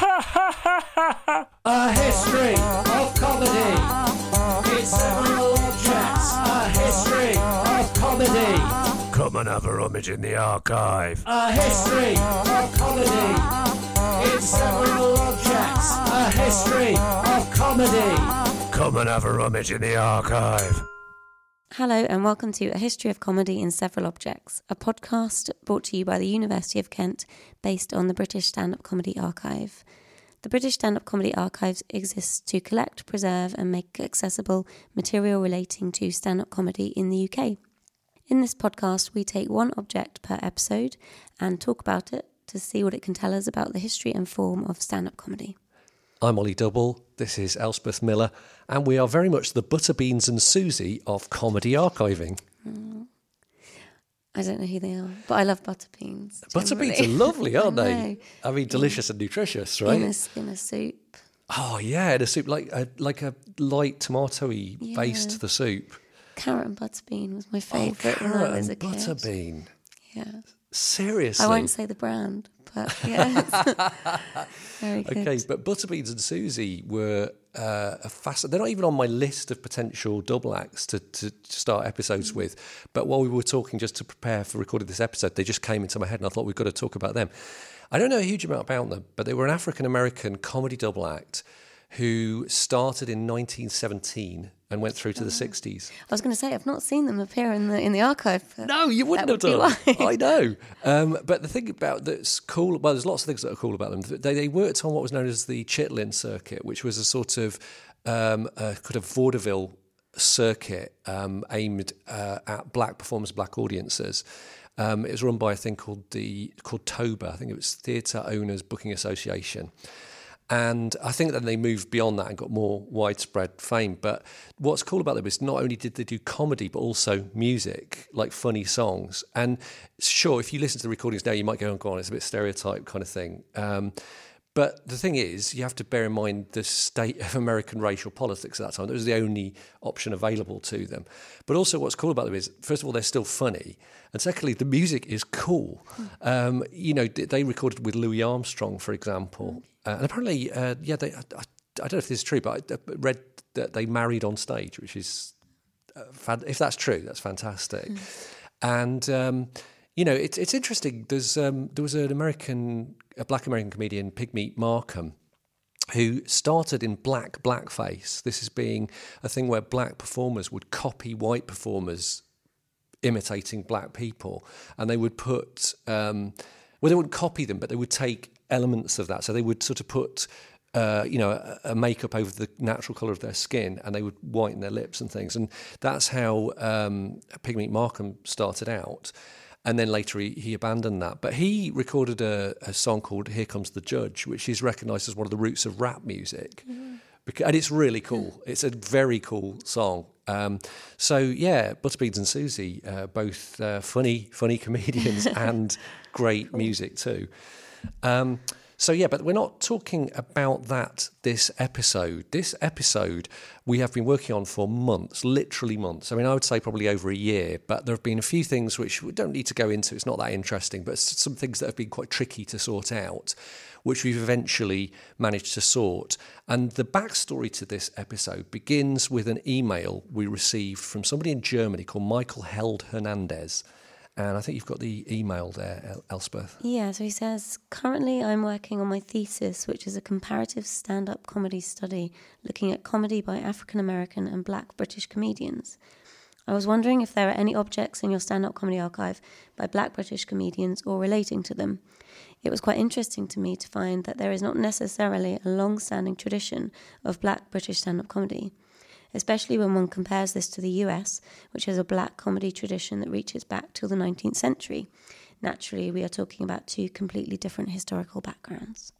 A history of comedy. It's several objects. A history of comedy. Come and have a rummage in the archive. A history of comedy. It's several objects. A history of comedy. Come and have a rummage in the archive. Hello, and welcome to A History of Comedy in Several Objects, a podcast brought to you by the University of Kent based on the British Stand Up Comedy Archive. The British Stand Up Comedy Archives exists to collect, preserve, and make accessible material relating to stand up comedy in the UK. In this podcast, we take one object per episode and talk about it to see what it can tell us about the history and form of stand up comedy. I'm Ollie Double, this is Elspeth Miller, and we are very much the Butterbeans and Susie of comedy archiving. Mm. I don't know who they are, but I love butter beans. Butterbeans generally. are lovely, aren't I they? I mean, delicious and nutritious, right? In a, in a soup. Oh yeah, in a soup like a like a light tomatoey base to the soup. Carrot and butter bean was my Oh, favourite when carrot I was and a kid. butterbean. Yeah. Seriously. I won't say the brand, but yeah. Very good. Okay, but Butterbeans and Susie were uh, a fast. They're not even on my list of potential double acts to, to start episodes with. But while we were talking just to prepare for recording this episode, they just came into my head, and I thought we've got to talk about them. I don't know a huge amount about them, but they were an African American comedy double act who started in 1917 and went through to the 60s. I was going to say I've not seen them appear in the in the archive. No, you wouldn't have would done. I know. Um, but the thing about that's cool, well, there's lots of things that are cool about them. They, they worked on what was known as the Chitlin circuit, which was a sort of um, a kind of vaudeville circuit um, aimed uh, at black performers, black audiences. Um, it was run by a thing called the called TOBA. I think it was Theatre Owners Booking Association. And I think that they moved beyond that and got more widespread fame. But what's cool about them is not only did they do comedy, but also music, like funny songs. And sure, if you listen to the recordings now, you might go, oh, go on, it's a bit stereotype kind of thing. Um, but the thing is, you have to bear in mind the state of American racial politics at that time. That was the only option available to them. But also, what's cool about them is, first of all, they're still funny. And secondly, the music is cool. Um, you know, they recorded with Louis Armstrong, for example. Uh, and apparently, uh, yeah, they, I, I I don't know if this is true, but I read that they married on stage, which is, uh, fan- if that's true, that's fantastic. And um, you know, it's it's interesting. There's um, there was an American, a black American comedian, Pigmeat Markham, who started in black blackface. This is being a thing where black performers would copy white performers imitating black people, and they would put um, well, they wouldn't copy them, but they would take elements of that. So they would sort of put. Uh, you know, a, a makeup over the natural colour of their skin, and they would whiten their lips and things, and that's how um, Pigmeat Markham started out. And then later he, he abandoned that. But he recorded a, a song called Here Comes the Judge, which is recognised as one of the roots of rap music. Because, and it's really cool. It's a very cool song. Um, so yeah, Butterbeans and Susie, uh, both uh, funny, funny comedians and great music too. Um, so yeah, but we're not talking about that this episode. This episode we have been working on for months, literally months. I mean, I would say probably over a year. But there have been a few things which we don't need to go into. It's not that interesting, but some things that have been quite tricky to sort out, which we've eventually managed to sort. And the backstory to this episode begins with an email we received from somebody in Germany called Michael Held Hernandez. And I think you've got the email there, Elspeth. Yeah, so he says, currently I'm working on my thesis, which is a comparative stand up comedy study looking at comedy by African American and black British comedians. I was wondering if there are any objects in your stand up comedy archive by black British comedians or relating to them. It was quite interesting to me to find that there is not necessarily a long standing tradition of black British stand up comedy especially when one compares this to the US, which has a black comedy tradition that reaches back till the 19th century. Naturally, we are talking about two completely different historical backgrounds.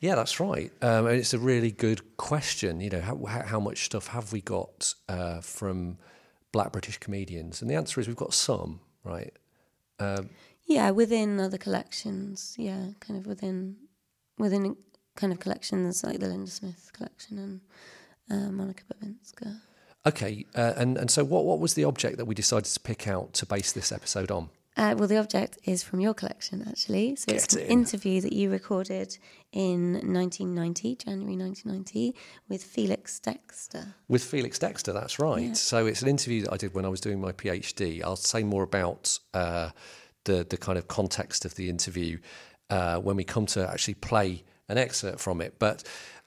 Yeah, that's right. Um, and it's a really good question. You know, how, how how much stuff have we got uh, from black British comedians? And the answer is we've got some, right? Um, Yeah, within other collections, yeah, kind of within within kind of collections like the Linda Smith collection and uh, Monica Babinska. okay, uh, and and so what what was the object that we decided to pick out to base this episode on? Uh, well, the object is from your collection, actually. So it's an in. interview that you recorded in 1990, January 1990, with Felix Dexter. With Felix Dexter, that's right. So it's an interview that I did when I was doing my PhD. I'll say more about uh, the the kind of context of the interview uh, when we come to actually play an excerpt from it. But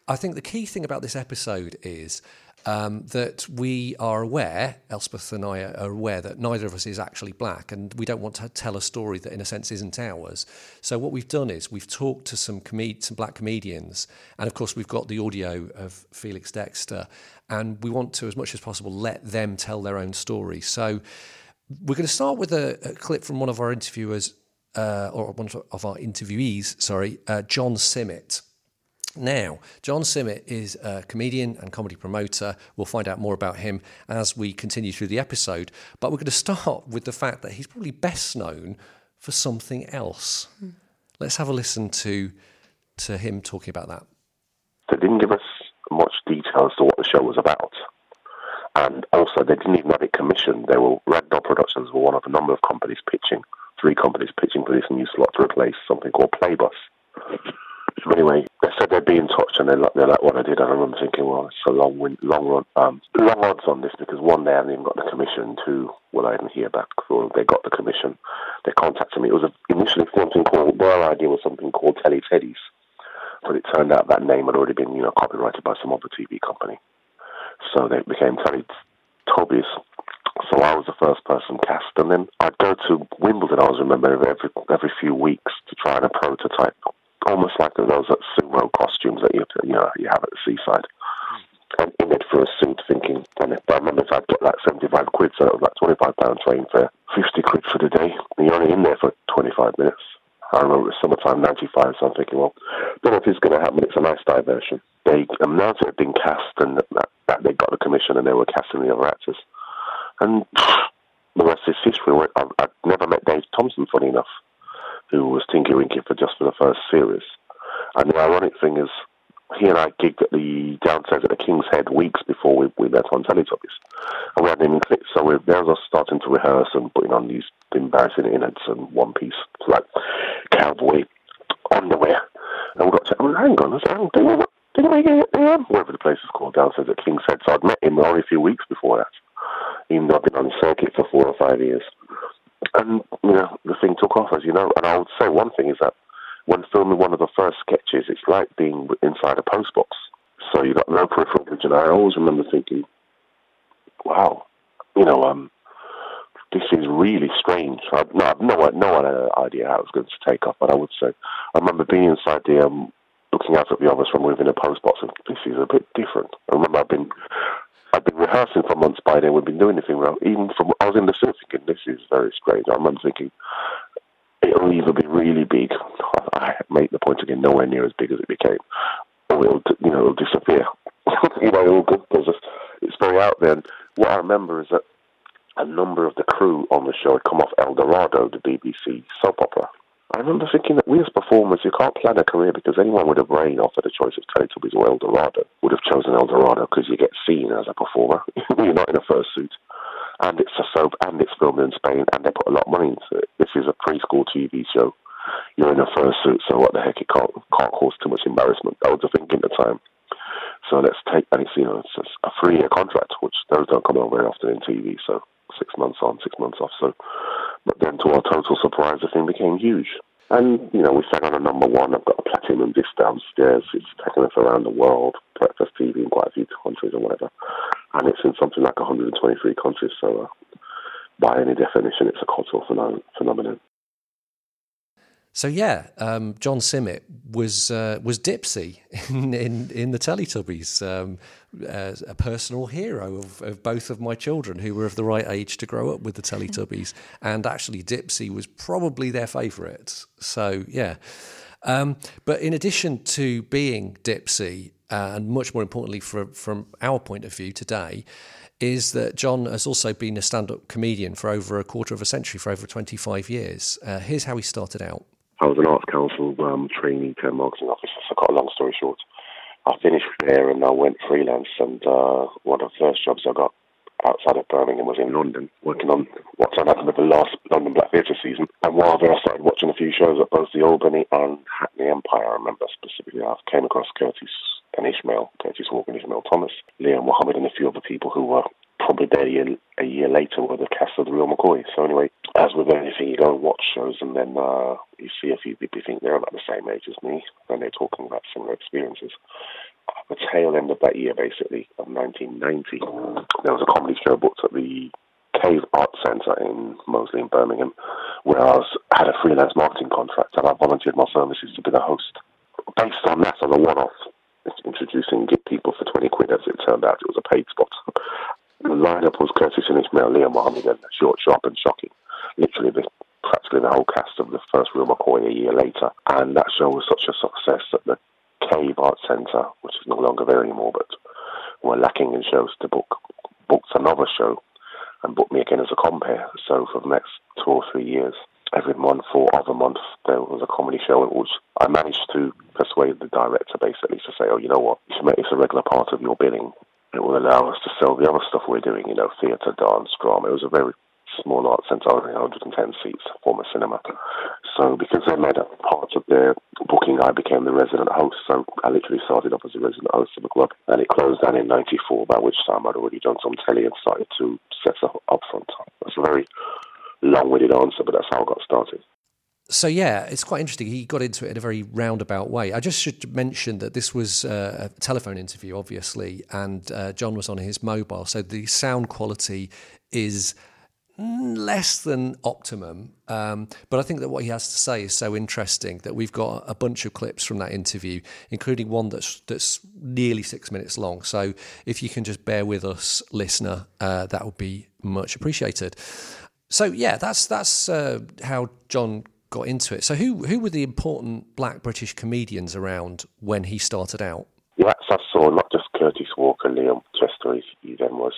I think the key thing about this episode is um, that we are aware, Elspeth and I are aware that neither of us is actually black, and we don't want to tell a story that, in a sense, isn't ours. So what we've done is we've talked to some comed- some black comedians, and of course we've got the audio of Felix Dexter, and we want to, as much as possible, let them tell their own story. So we're going to start with a, a clip from one of our interviewers, uh, or one of our interviewees, sorry, uh, John Simmit. Now, John Simmit is a comedian and comedy promoter. We'll find out more about him as we continue through the episode. But we're going to start with the fact that he's probably best known for something else. Hmm. Let's have a listen to to him talking about that. They didn't give us much detail as to what the show was about. And also, they didn't even have it commissioned. They were Ragdoll Productions were one of a number of companies pitching, three companies pitching for this new slot to replace something called Playbus. So anyway, they said they'd be in touch, and they like they like what I did. And I remember thinking, well, it's a long, win- long um, long odds on this because one, they haven't even got the commission. Two, will I even hear back? So they got the commission. They contacted me. It was a, initially something called their idea was something called Telly Teddies, but it turned out that name had already been, you know, copyrighted by some other TV company. So they became Telly Tobies. So I was the first person cast, and then I'd go to Wimbledon. I always remember every every few weeks to try and a prototype, almost like those sumo costumes that you you know you have at the seaside. And in it for a suit, thinking, and if, I remember if I'd get like seventy-five quid, so that was like twenty-five pound train fare, fifty quid for the day, and you're only in there for twenty-five minutes. I remember it was summertime '95, so I'm thinking, well, don't know if it's going to happen. It's a nice diversion. They announced it had been cast, and that, that they got the commission, and they were casting the other actors. And the rest is history. I, I'd never met Dave Thompson, funny enough, who was Tinky Winky for just for the first series. And the ironic thing is, he and I gigged at the downstairs at the King's Head weeks before we, we met on Teletubbies. And we hadn't even clicked, so we, there was us starting to rehearse and putting on these embarrassing innards and one piece, like cowboy underwear. And we got to, oh, hang on, I said, didn't we, didn't we get whatever the place is called downstairs at King's Head? So I'd met him only a few weeks before that even though I've been on circuit for four or five years. And, you know, the thing took off, as you know. And I would say one thing is that when filming one of the first sketches, it's like being inside a postbox. So you've got no peripheral vision. I always remember thinking, wow, you know, um, this is really strange. I, no, I've no, no idea how it was going to take off, but I would say I remember being inside the, um, looking out at the others from within a postbox, and this is a bit different. I remember I've been rehearsing for months by then. We've been doing anything well. Even from I was in the suit thinking this is very strange. I remember thinking it'll either be really big. I make the point again, nowhere near as big as it became, or it'll you know it'll disappear. you know, it'll go it's, it's very out there. And what I remember is that a number of the crew on the show had come off El Dorado, the BBC soap opera. I remember thinking that we as performers, you can't plan a career because anyone with a brain offered a choice of Teletubbies or El Dorado would have chosen El Dorado because you get seen as a performer. You're not in a fursuit. And it's a soap and it's filmed in Spain and they put a lot of money into it. This is a preschool TV show. You're in a fursuit, so what the heck, it can't, can't cause too much embarrassment. That was the thinking at the time. So let's take, and it's, you know, it's a three year contract, which those don't come out very often in TV. So six months on, six months off. So, but then to our total surprise, the thing became huge. And, you know, we sang on a number one. I've got a platinum disc downstairs. It's taken us around the world, breakfast TV in quite a few countries or whatever. And it's in something like 123 countries. So, uh, by any definition, it's a cultural phenomenon. So yeah, um, John Simmit was uh, was Dipsy in, in, in the Teletubbies, um, as a personal hero of, of both of my children who were of the right age to grow up with the Teletubbies, and actually Dipsy was probably their favourite. So yeah, um, but in addition to being Dipsy, uh, and much more importantly from from our point of view today, is that John has also been a stand-up comedian for over a quarter of a century, for over 25 years. Uh, here's how he started out. I was an Arts Council um, trainee marketing officer. So, cut a long story short, I finished there and I went freelance. And uh, one of the first jobs I got outside of Birmingham was in London, working on what's happened with the last London Black Theatre season. And while there, I started watching a few shows at both the Albany and Hackney Empire. I remember specifically, I came across Curtis and Ishmael, Curtis Walker and Ishmael Thomas, Liam Mohammed, and a few other people who were probably a year, a year later were the cast of The Real McCoy. So anyway, as with anything, you go and watch shows and then uh, you see a few people you think they're about the same age as me and they're talking about similar experiences. At the tail end of that year, basically, of 1990, there was a comedy show booked at the Cave Art Centre in Moseley in Birmingham, where I was, had a freelance marketing contract and I volunteered my services to be the host. Based on that, as a one-off, introducing people for 20 quid, as it turned out, it was a paid spot. The lineup was Curtis and Ishmael, Liam Mohammed, and Short, Sharp, and Shocking. Literally, the, practically the whole cast of the first Real McCoy a year later. And that show was such a success that the Cave Art Centre, which is no longer there anymore, but were lacking in shows to book, booked another show and booked me again as a compere. So for the next two or three years, every month or other month, there was a comedy show in which I managed to persuade the director basically to say, oh, you know what, it's a regular part of your billing it will allow us to sell the other stuff we're doing, you know, theatre, dance, drama. It was a very small art centre, only 110 seats, former cinema. So because they made up part of their booking, I became the resident host. So I literally started off as a resident host of the club, and it closed down in '94. By which time I'd already done some telly and started to set up, up front. That's a very long-winded answer, but that's how I got started so yeah, it's quite interesting. He got into it in a very roundabout way. I just should mention that this was uh, a telephone interview, obviously, and uh, John was on his mobile, so the sound quality is less than optimum. Um, but I think that what he has to say is so interesting that we've got a bunch of clips from that interview, including one that's that's nearly six minutes long. So if you can just bear with us, listener, uh, that would be much appreciated. So yeah, that's that's uh, how John got into it. So who who were the important black British comedians around when he started out? Yes, I saw not just Curtis Walker, Leo Chester, he then was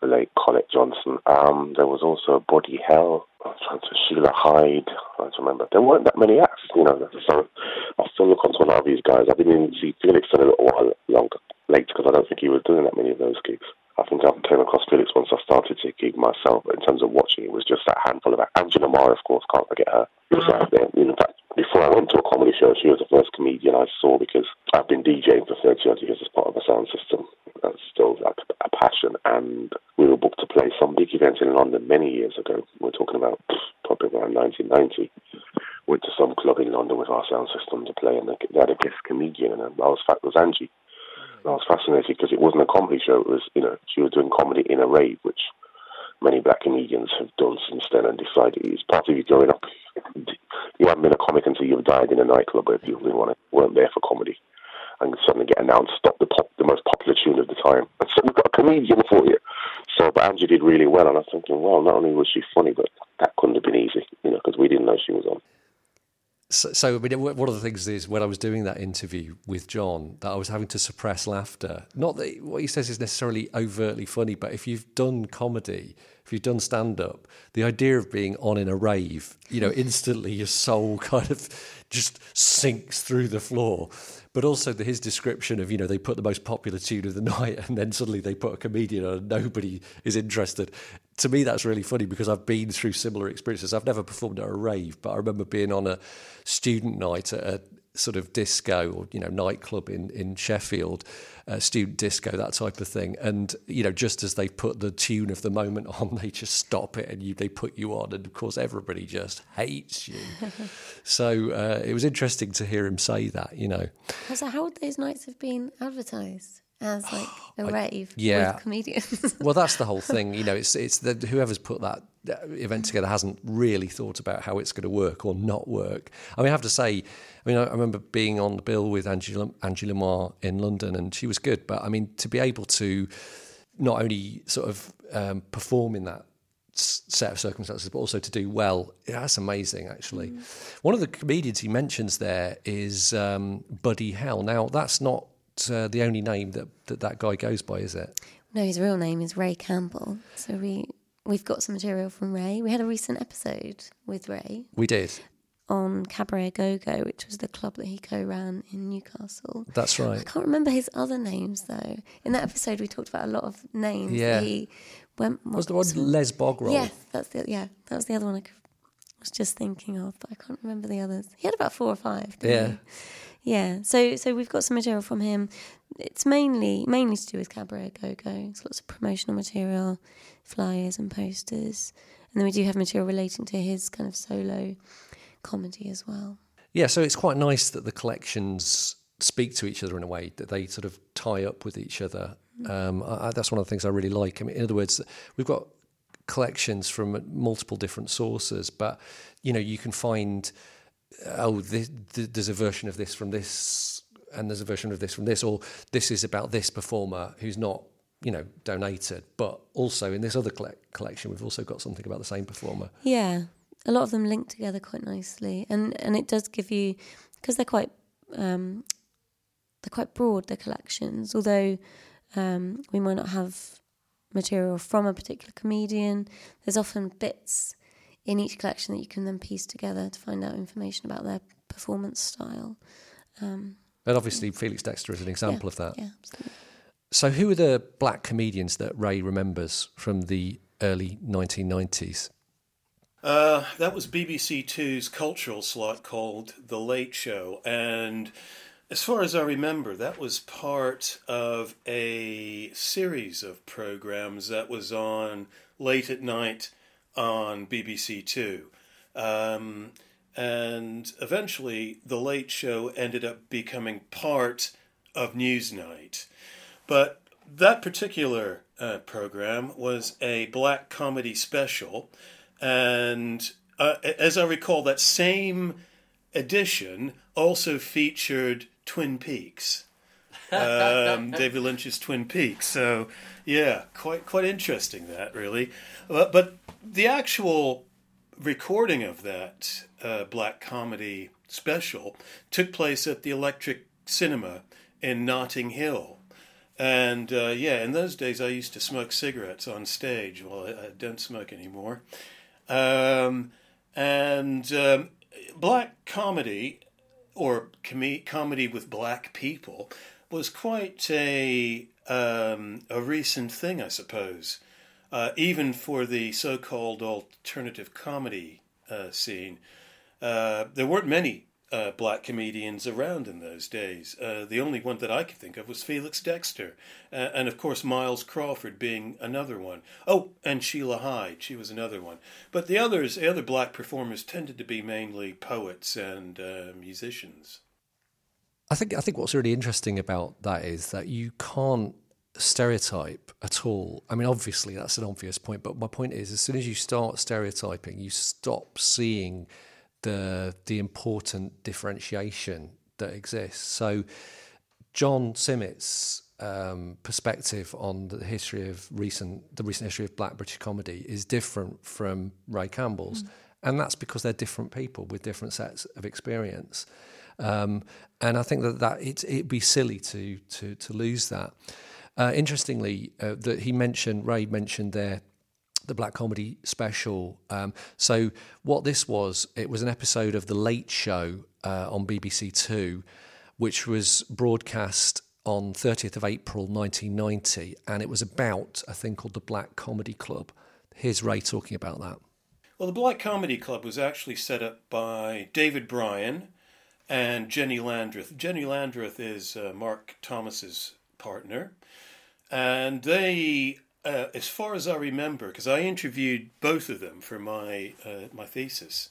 the late Collette Johnson. Um, there was also Buddy Hell, I'm trying to Sheila Hyde. I don't remember. There weren't that many acts, you know. So I still look onto a lot of these guys. I didn't see Felix in a little while longer late because I don't think he was doing that many of those gigs. I think I came across Felix once I started to gig myself. But in terms of watching, it was just that handful of Angie Le Mar, of course, can't forget her. She was out there. In fact, before I went to a comedy show, she was the first comedian I saw because I've been DJing for 30 odd years as part of a sound system. That's still like a passion. And we were booked to play some big event in London many years ago. We're talking about probably around 1990 went to some club in London with our sound system to play, and they had a guest comedian, and I was fact was Angie. I was fascinated because it wasn't a comedy show. It was, you know, she was doing comedy in a rave, which many black comedians have done since then and decided it's part of you growing up. You haven't been a comic until you've died in a nightclub where people really want weren't there for comedy. And suddenly get announced, stop the pop, the most popular tune of the time. And so we've got a comedian for you. So, but Angie did really well, and I was thinking, well, not only was she funny, but that couldn't have been easy, you know, because we didn't know she was on. So, so, I mean, one of the things is when I was doing that interview with John, that I was having to suppress laughter. Not that what he says is necessarily overtly funny, but if you've done comedy, if you've done stand up, the idea of being on in a rave, you know, instantly your soul kind of just sinks through the floor. But also the, his description of, you know, they put the most popular tune of the night and then suddenly they put a comedian on and nobody is interested. To me, that's really funny because I've been through similar experiences. I've never performed at a rave, but I remember being on a student night at a sort of disco or you know nightclub in in Sheffield, uh, student disco that type of thing. And you know, just as they put the tune of the moment on, they just stop it and you they put you on, and of course everybody just hates you. so uh, it was interesting to hear him say that. You know, so how would those nights have been advertised? as like a rave yeah. with comedians. well, that's the whole thing. You know, it's it's the, whoever's put that event together hasn't really thought about how it's going to work or not work. I mean, I have to say, I mean, I, remember being on the bill with Angela Angie Le Mar in London, and she was good. But I mean, to be able to not only sort of um, perform in that set of circumstances, but also to do well. Yeah, that's amazing, actually. Mm. One of the comedians he mentions there is um, Buddy Hell. Now, that's not uh, the only name that, that that guy goes by, is it? No, his real name is Ray Campbell. So we we've got some material from Ray. We had a recent episode with Ray. We did. on Cabaret Go Go, which was the club that he co-ran in Newcastle. That's right. I can't remember his other names though. In that episode, we talked about a lot of names. Yeah. He went. Was the one Les Bogrol? Yes, that's the yeah. That was the other one I was just thinking of, but I can't remember the others. He had about four or five. Didn't Yeah. He? Yeah. So so we've got some material from him. It's mainly mainly to do with Cabaret Go Go. It's lots of promotional material, flyers and posters, and then we do have material relating to his kind of solo comedy as well. Yeah, so it's quite nice that the collections speak to each other in a way that they sort of tie up with each other. Um, I, that's one of the things I really like. I mean, in other words, we've got collections from multiple different sources, but you know, you can find oh, this, there's a version of this from this, and there's a version of this from this, or this is about this performer who's not you know donated, but also in this other collect- collection, we've also got something about the same performer. Yeah, a lot of them link together quite nicely, and and it does give you because they're quite um, they're quite broad. The collections, although um, we might not have material from a particular comedian, there's often bits in each collection that you can then piece together to find out information about their performance style. Um, But obviously, Felix Dexter is an example yeah, of that. Yeah, absolutely. So, who are the black comedians that Ray remembers from the early 1990s? Uh, that was BBC Two's cultural slot called The Late Show. And as far as I remember, that was part of a series of programs that was on late at night on BBC Two. Um, and eventually, The Late Show ended up becoming part of Newsnight. But that particular uh, program was a black comedy special. And uh, as I recall, that same edition also featured Twin Peaks. um, David Lynch's Twin Peaks. So, yeah, quite quite interesting that really. But, but the actual recording of that uh, black comedy special took place at the Electric Cinema in Notting Hill. And uh, yeah, in those days I used to smoke cigarettes on stage. Well, I, I don't smoke anymore. Um, and um, black comedy, or com- comedy with black people, was quite a um, a recent thing, I suppose. Uh, even for the so-called alternative comedy uh, scene, uh, there weren't many uh, black comedians around in those days. Uh, the only one that I could think of was Felix Dexter, uh, and of course Miles Crawford being another one. Oh, and Sheila Hyde, she was another one. But the others, the other black performers, tended to be mainly poets and uh, musicians. I think I think what's really interesting about that is that you can't stereotype at all. I mean, obviously that's an obvious point, but my point is, as soon as you start stereotyping, you stop seeing the the important differentiation that exists. So, John Simmit's um, perspective on the history of recent the recent history of Black British comedy is different from Ray Campbell's, and that's because they're different people with different sets of experience. Um, and I think that, that it, it'd be silly to to to lose that. Uh, interestingly, uh, that he mentioned Ray mentioned there the black comedy special. Um, so what this was, it was an episode of the Late Show uh, on BBC Two, which was broadcast on 30th of April 1990, and it was about a thing called the Black Comedy Club. Here's Ray talking about that. Well, the Black Comedy Club was actually set up by David Bryan and Jenny Landreth. Jenny Landreth is uh, Mark Thomas's partner, and they, uh, as far as I remember, because I interviewed both of them for my uh, my thesis,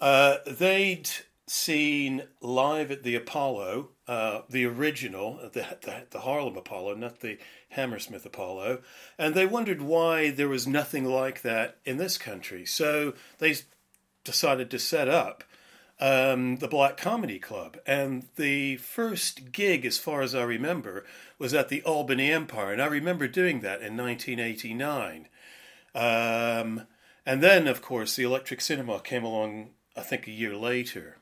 uh, they'd seen live at the Apollo, uh, the original, the, the the Harlem Apollo, not the Hammersmith Apollo, and they wondered why there was nothing like that in this country. So they decided to set up um, the Black Comedy Club. And the first gig, as far as I remember, was at the Albany Empire. And I remember doing that in 1989. Um, and then, of course, the Electric Cinema came along, I think, a year later.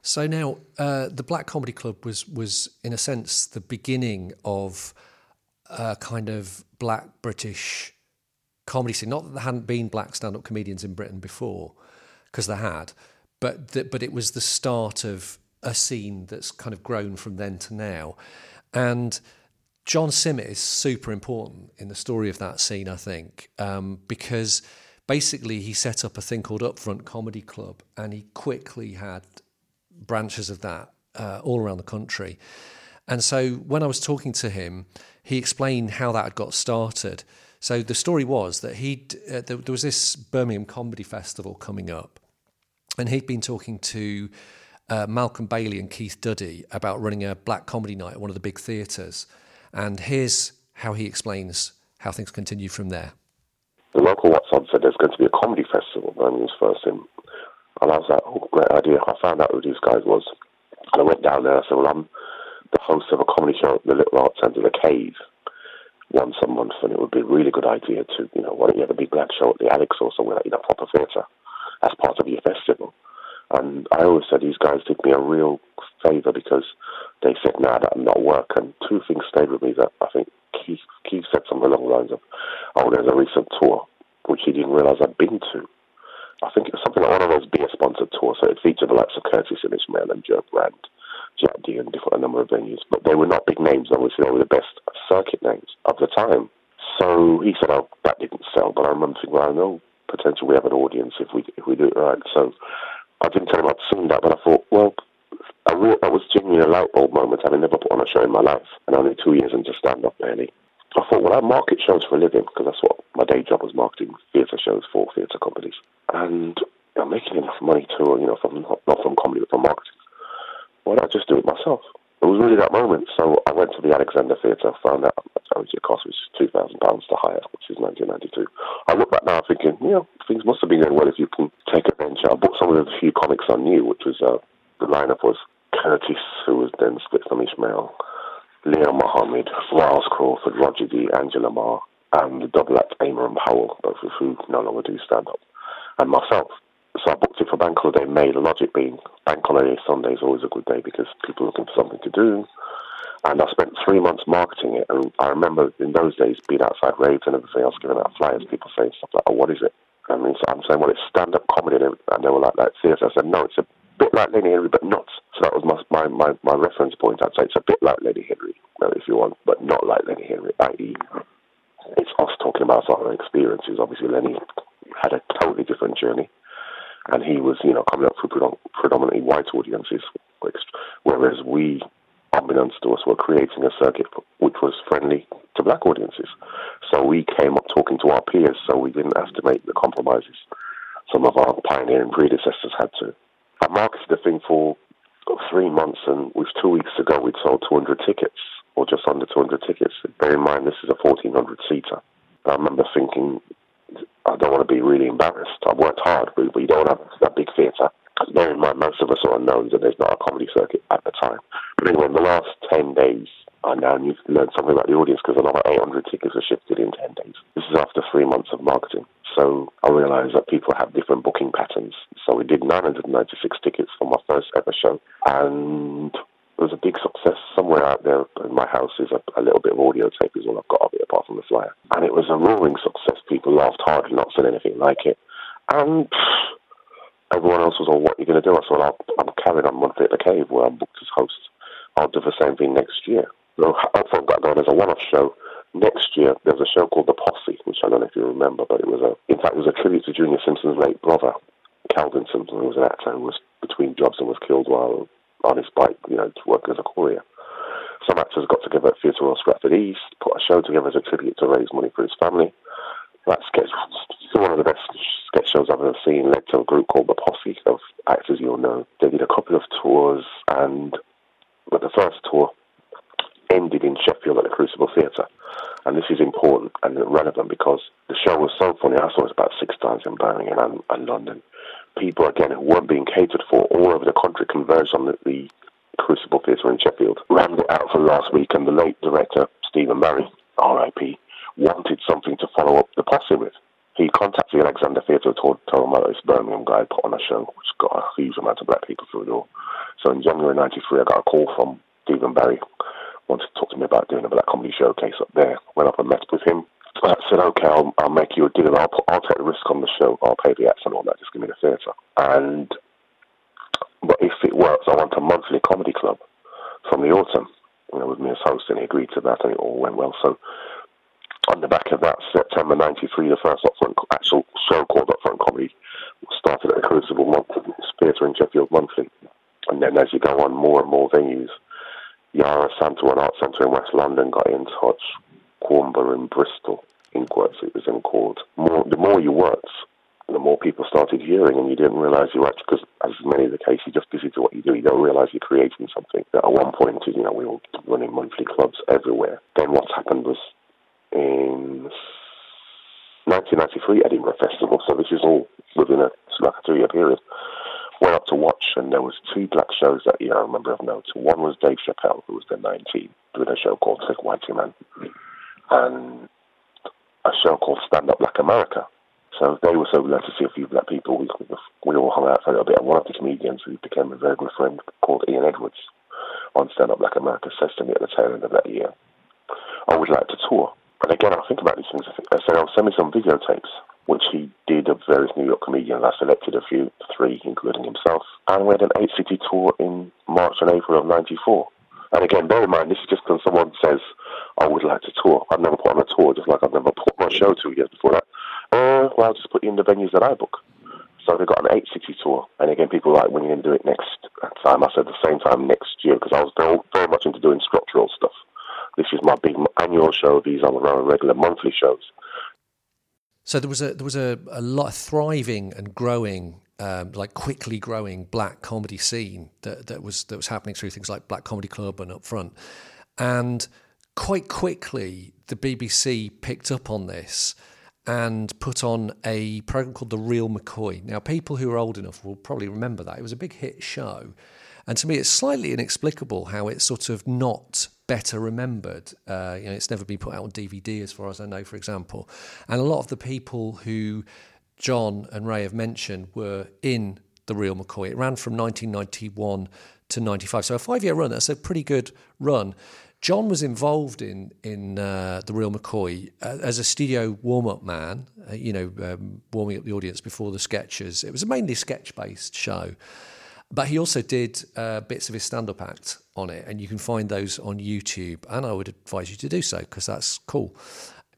So now, uh, the Black Comedy Club was was in a sense the beginning of a kind of Black British comedy scene. Not that there hadn't been black stand-up comedians in Britain before, because there had, but th- but it was the start of a scene that's kind of grown from then to now, and. John Simmit is super important in the story of that scene, I think, um, because basically he set up a thing called Upfront Comedy Club, and he quickly had branches of that uh, all around the country. And so when I was talking to him, he explained how that had got started. So the story was that he uh, there, there was this Birmingham Comedy Festival coming up, and he'd been talking to uh, Malcolm Bailey and Keith Duddy about running a black comedy night at one of the big theatres. And here's how he explains how things continued from there. The local WhatsApp said there's going to be a comedy festival, Birmingham's first in. And I was like, oh, great idea. I found out who these guys was. And I went down there. I said, well, I'm the host of a comedy show at the Little Art Centre, The Cave, once a month, and it would be a really good idea to, you know, why don't you have a big black show at the Alex or somewhere, you know, proper theatre as part of your festival. And I always said these guys did me a real favour because they said, no, nah, that'll not work. And two things stayed with me that I think Keith, Keith said something along the lines of, oh, there's a recent tour, which he didn't realise I'd been to. I think it was something like one of those beer sponsored tours, so it featured the likes of Curtis and Ishmael and Jo Brand, Jack Dee, and different a number of venues. But they were not big names, obviously, they were the best circuit names of the time. So he said, oh, that didn't sell, but I remember thinking, well, I know potentially we have an audience if we if we do it right. So I didn't tell him I'd seen that, but I thought, well, I real, that was genuinely a light bulb moment, having never put on a show in my life, and only two years into stand up, barely. I thought, well, I market shows for a living because that's what my day job was marketing theatre shows for theatre companies, and I'm making enough money to, you know, from not, not from comedy but from marketing. Why not just do it myself? It was really that moment. So I went to the Alexandra Theatre, found out how much it cost, which is two thousand pounds to hire, which is 1992. I look back now thinking, you know, things must have been going well if you can take a venture. I bought some of the few comics I knew, which was uh, the lineup was Curtis, who was then split from Ishmael, Leo Mohammed, Miles Crawford, Roger D, Angie Le Mar, and the double act Aimer and Powell, both of who no longer do stand up, and myself. So I booked it for Bank Holiday in May, the logic being Bank Holiday Sunday is always a good day because people are looking for something to do. And I spent three months marketing it. And I remember in those days being outside raves and everything else, giving out flyers, people saying stuff like, oh, what is it? I mean, so I'm saying, well, it's stand up comedy. And they were like, like, theatre. I said, no, it's a bit like Lenny Henry, but not. So that was my, my, my, my reference point. I'd say it's a bit like Lenny Henry, if you want, but not like Lenny Henry, i.e., it's us talking about our experiences. Obviously, Lenny had a totally different journey, and he was, you know, coming up for predominantly white audiences, whereas we, unbeknownst to us, were creating a circuit which was friendly to black audiences. So we came up talking to our peers, so we didn't have to make the compromises some of our pioneering predecessors had to. I marketed the thing for three months, and with two weeks ago, we'd sold 200 tickets, or just under 200 tickets. Bear in mind, this is a 1400 seater. I remember thinking, I don't want to be really embarrassed. I've worked hard, but you don't have that big theatre. Because bear in mind, most of us are unknowns, and there's not a comedy circuit at the time. But anyway, in the last 10 days, I now need to learn something about the audience because another 800 tickets are shifted in 10 days. This is after three months of marketing. So I realized that people have different booking patterns. So we did 996 tickets for my first ever show. And it was a big success. Somewhere out there in my house is a, a, little bit of audio tape is all I've got of it apart from the flyer. And it was a roaring success. People laughed hard, and not said anything like it. And everyone else was all, what are you going to do? I said, I'm carrying on Monthly at the Cave where I'm booked as host. I'll do the same thing next year. So I thought that going as a one-off show next year there's a show called The Posse, which I don't know if you remember, but it was a, in fact, it was a tribute to Junior Simpson's late brother, Calvin Simpson, who was an actor who was between jobs and was killed while on his bike, you know, to work as a courier. Some actors got together at Theatre Royal Stratford East, put a show together as a tribute to raise money for his family. That sketch, one of the best sketch shows I've ever seen, led to a group called The Posse of actors you'll know. They did a couple of tours, and but the first tour ended in Sheffield at the Crucible Theatre. And this is important and relevant because the show was so funny. I saw it about six times in Birmingham and, and London. People, again, who weren't being catered for all over the country converged on the, the Crucible Theatre in Sheffield. Rammed it out for last week, and the late director, Stephen Barry, RIP, wanted something to follow up the posse with. He contacted the Alexandra Theatre, told, told him about this Birmingham guy put on a show, which got a huge amount of black people through the door. So in January 93, I got a call from Stephen Barry wanted to talk to me about doing a black comedy showcase up there. Went up and met with him. I said, okay, I'll, I'll make you a deal. I'll, put, I'll take the risk on the show. I'll pay the acts and all that. Just give me the theatre. And but if it works, I want a monthly comedy club from the autumn. You know, with me as host, and he agreed to that, and it all went well. So, on the back of that, September '93, the first upfront actual show called Upfront Comedy started at the Crucible Theatre in Sheffield Monthly, and then as you go on, more and more venues. Yara Santo and Art Centre in West London got in touch. Kuumba in Bristol, in quotes, it was in called. More, the more you worked, the more people started hearing, and you didn't realise you were actually, because as many of the case, you're just busy to what you do. You don't realise you're creating something. That at one point, you know, we were running monthly clubs everywhere. Then what happened was in 1993 Edinburgh Festival, so this is all within a, like a three-year period. Went up to watch, and there was two black shows that year I remember of note. One was Dave Chappelle, who was then 19, doing a show called Sick Whitey Man, and a show called Stand Up Black America so they were so glad to see a few black people. We, we all hung out for a little bit. And one of the comedians who became a very good friend called Ian Edwards on Stand Up Black America says to me at the tail end of that year, I would like to tour. And again, I think about these things. I, think, I said, I'll send me some videotapes, which he did of various New York comedians. I selected a few, three, including himself. And we had an eight city tour in March and April of 94. And again, bear in mind, this is just when someone says, I would like to tour. I've never put on a tour, just like I've never put my show two years before that. Uh, well, I'll just put you in the venues that I book. So they've got an 860 tour. And again, people are like, when are you going to do it next time? I said the same time next year because I was very, very much into doing structural stuff. This is my big annual show. These are the regular monthly shows. So there was a there was a, a lot thriving and growing, um, like quickly growing black comedy scene that, that was that was happening through things like Black Comedy Club and Upfront, and quite quickly the BBC picked up on this and put on a program called The Real McCoy. Now, people who are old enough will probably remember that. It was a big hit show. And to me, it's slightly inexplicable how it's sort of not better remembered. Uh, you know, it's never been put out on DVD, as far as I know, for example. And a lot of the people who John and Ray have mentioned were in The Real McCoy. It ran from 1991 to 95. So a five year run, that's a pretty good run. John was involved in in uh, the Real McCoy uh, as a studio warm up man. Uh, you know, um, warming up the audience before the sketches. It was a mainly sketch based show, but he also did uh, bits of his stand up act on it, and you can find those on YouTube. And I would advise you to do so because that's cool.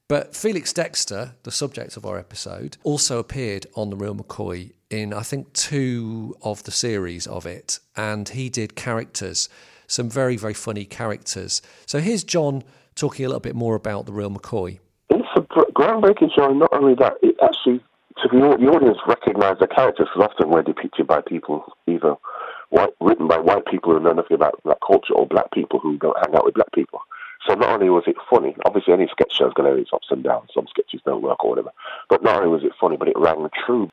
But Felix Dexter, the subject of our episode, also appeared on The Real McCoy in, I think, two of the series of it. And he did characters some very, very funny characters. So here's John talking a little bit more about the real McCoy. It's a groundbreaking show. Not only that, it actually to the, the audience recognise the characters because often we're depicted by people either white, written by white people who know nothing about black culture or black people who don't hang out with black people. So not only was it funny, obviously any sketch show is going to have its ups and downs. Some sketches don't work or whatever. But not only was it funny, but it rang true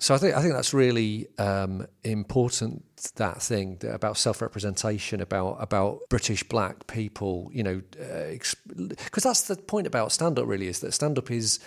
so I think I think that's really um, important. That thing about self representation, about about British black people, you know, because uh, that's the point about stand up. Really, is that stand up is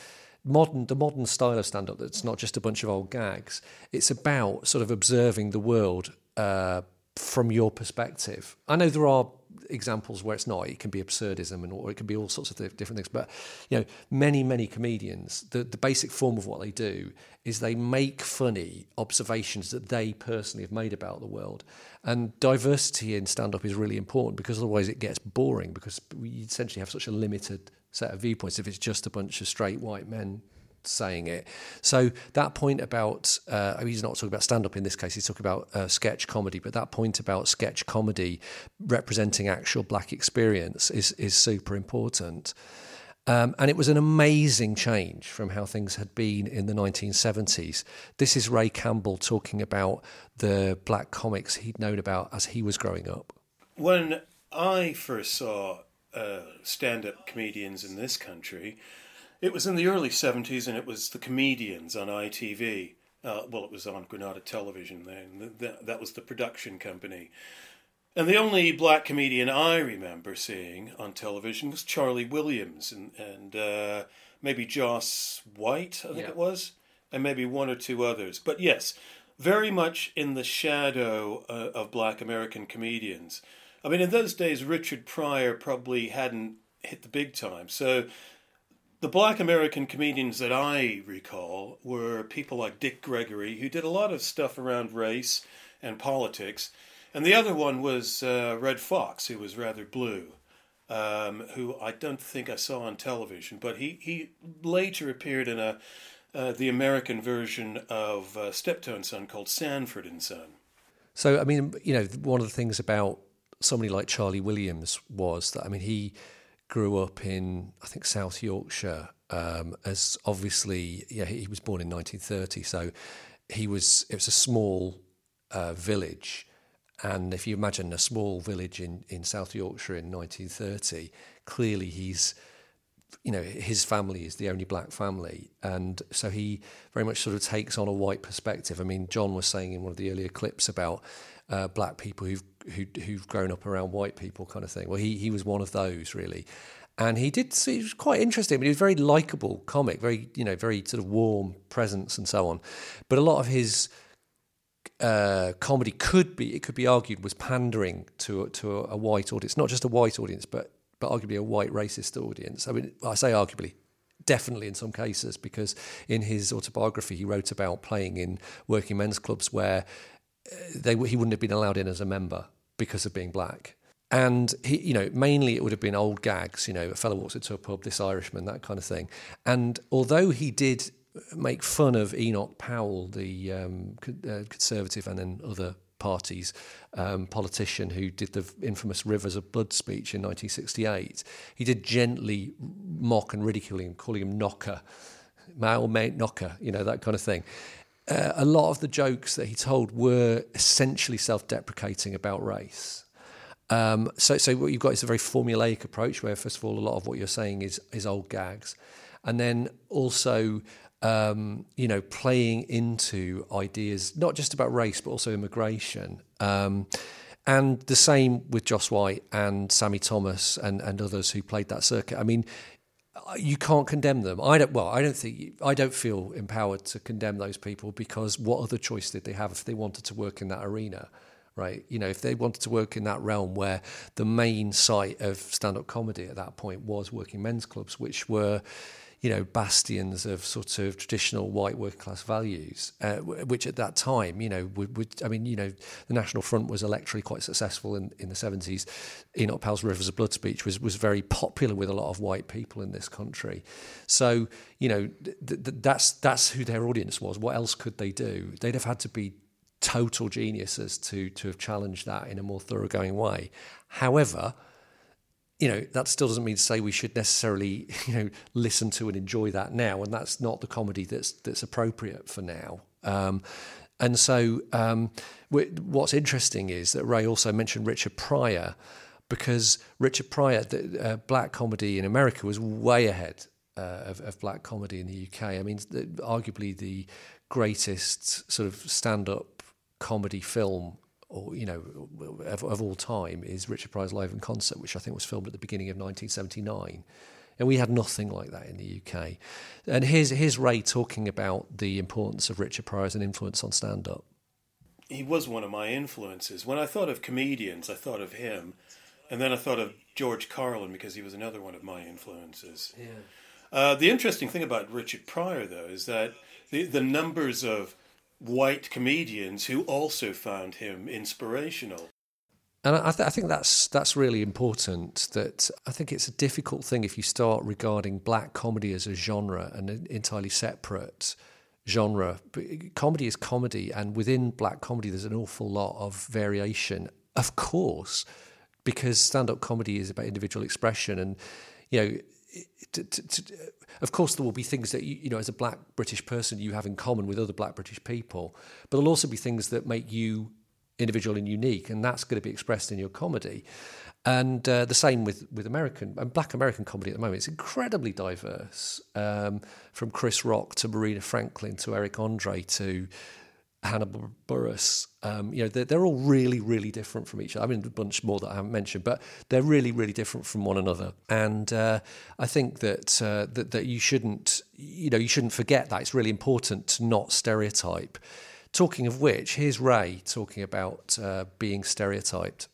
modern the modern style of stand up. That's not just a bunch of old gags. It's about sort of observing the world uh, from your perspective. I know there are examples where it's not. It can be absurdism, and or it can be all sorts of different things. But you know, many many comedians, the the basic form of what they do is they make funny observations that they personally have made about the world. And diversity in stand up is really important because otherwise it gets boring because we essentially have such a limited set of viewpoints if it's just a bunch of straight white men saying it. So that point about uh, he's not talking about stand up in this case. He's talking about uh, sketch comedy. But that point about sketch comedy representing actual black experience is is super important. Um, and it was an amazing change from how things had been in the 1970s. This is Ray Campbell talking about the black comics he'd known about as he was growing up. When I first saw uh, stand up comedians in this country, it was in the early 70s and it was the comedians on ITV. Uh, well, it was on Granada Television then. That, that was the production company. And the only black comedian I remember seeing on television was Charlie Williams and, and uh, maybe Jos White, I think yeah. it was, and maybe one or two others. But yes, very much in the shadow uh, of black American comedians. I mean, in those days, Richard Pryor probably hadn't hit the big time. So the black American comedians that I recall were people like Dick Gregory, who did a lot of stuff around race and politics. And the other one was uh, Redd Foxx, who was rather blue, um, who I don't think I saw on television, but he, he later appeared in a uh, the American version of uh, Steptoe Son called Sanford and Son. So, I mean, you know, one of the things about somebody like Charlie Williams was that, I mean, he grew up in, I think, South Yorkshire, um, as obviously, yeah, he was born in 1930. So he was, it was a small uh, village. And if you imagine a small village in, in South Yorkshire in 1930, clearly he's you know, his family is the only black family. And so he very much sort of takes on a white perspective. I mean, John was saying in one of the earlier clips about uh, black people who've, who, who've grown up around white people kind of thing. Well, he, he was one of those really. And he did, he was quite interesting, but he was very likable comic, very, you know, very sort of warm presence and so on. But a lot of his uh, comedy could be, it could be argued, was pandering to, to a white audience, not just a white audience, but but arguably a white racist audience. I mean, I say arguably, definitely in some cases, because in his autobiography he wrote about playing in working men's clubs where uh, they he wouldn't have been allowed in as a member because of being black. And he, you know, mainly it would have been old gags. You know, a fellow walks into a pub, this Irishman, that kind of thing. And although he did make fun of Enoch Powell, the um, uh, conservative, and then other Party's um, politician who did the infamous Rivers of Blood speech in 1968. He did gently mock and ridicule him, calling him knocker, male mate knocker, you know, that kind of thing. Uh, a lot of the jokes that he told were essentially self deprecating about race. Um, so, so what you've got is a very formulaic approach where, first of all, a lot of what you're saying is, is old gags. And then also um, you know, playing into ideas not just about race but also immigration. Um, and the same with Jos White and Sammy Thomas and, and others who played that circuit. I mean, you can't condemn them. I don't. Well, I don't think. I don't feel empowered to condemn those people because what other choice did they have if they wanted to work in that arena? right? You know, if they wanted to work in that realm where the main site of stand up comedy at that point was working men's clubs, which were, you know, bastions of sort of traditional white working class values, uh, which at that time, you know, would, would, I mean, you know, the National Front was electorally quite successful in, in the 70s. Enoch Powell's Rivers of Blood speech was, was very popular with a lot of white people in this country. So, you know, th- th- that's, that's who their audience was. What else could they do? They'd have had to be total geniuses to, to have challenged that in a more thoroughgoing way. However, you know that still doesn't mean to say we should necessarily you know listen to and enjoy that now, and that's not the comedy that's that's appropriate for now. Um, and so, um, what's interesting is that Ray also mentioned Richard Pryor because Richard Pryor, the, uh, black comedy in America, was way ahead uh, of, of, black comedy in the UK. I mean, the, arguably the greatest sort of stand-up comedy film or you know of, of, all time is Richard Pryor's Live in Concert, which I think was filmed at the beginning of 1979. And we had nothing like that in the UK. And here's, here's Ray talking about the importance of Richard Pryor as an influence on stand up. He was one of my influences. When I thought of comedians, I thought of him. And then I thought of George Carlin because he was another one of my influences. Yeah. Uh, the interesting thing about Richard Pryor, though, is that the, the numbers of white comedians who also found him inspirational. And I, th- I, think that's that's really important. That I think it's a difficult thing if you start regarding black comedy as a genre and an entirely separate genre. Comedy is comedy, and within black comedy, there's an awful lot of variation. Of course, because stand-up comedy is about individual expression, and you know of course, there will be things that you, you know, as a black British person, you have in common with other black British people. But there'll also be things that make you individual and unique, and that's going to be expressed in your comedy. And uh, the same with, with American and Black American comedy at the moment. It's incredibly diverse, um, from Chris Rock to Marina Franklin to Eric Andre to Hannibal Buress. Um, you know, they're, they're all really, really different from each other. I mean, a bunch more that I haven't mentioned, but they're really, really different from one another. And uh, I think that, uh, that that you shouldn't, you know, you shouldn't forget that. It's really important to not stereotype. Talking of which, here's Ray talking about uh, being stereotyped.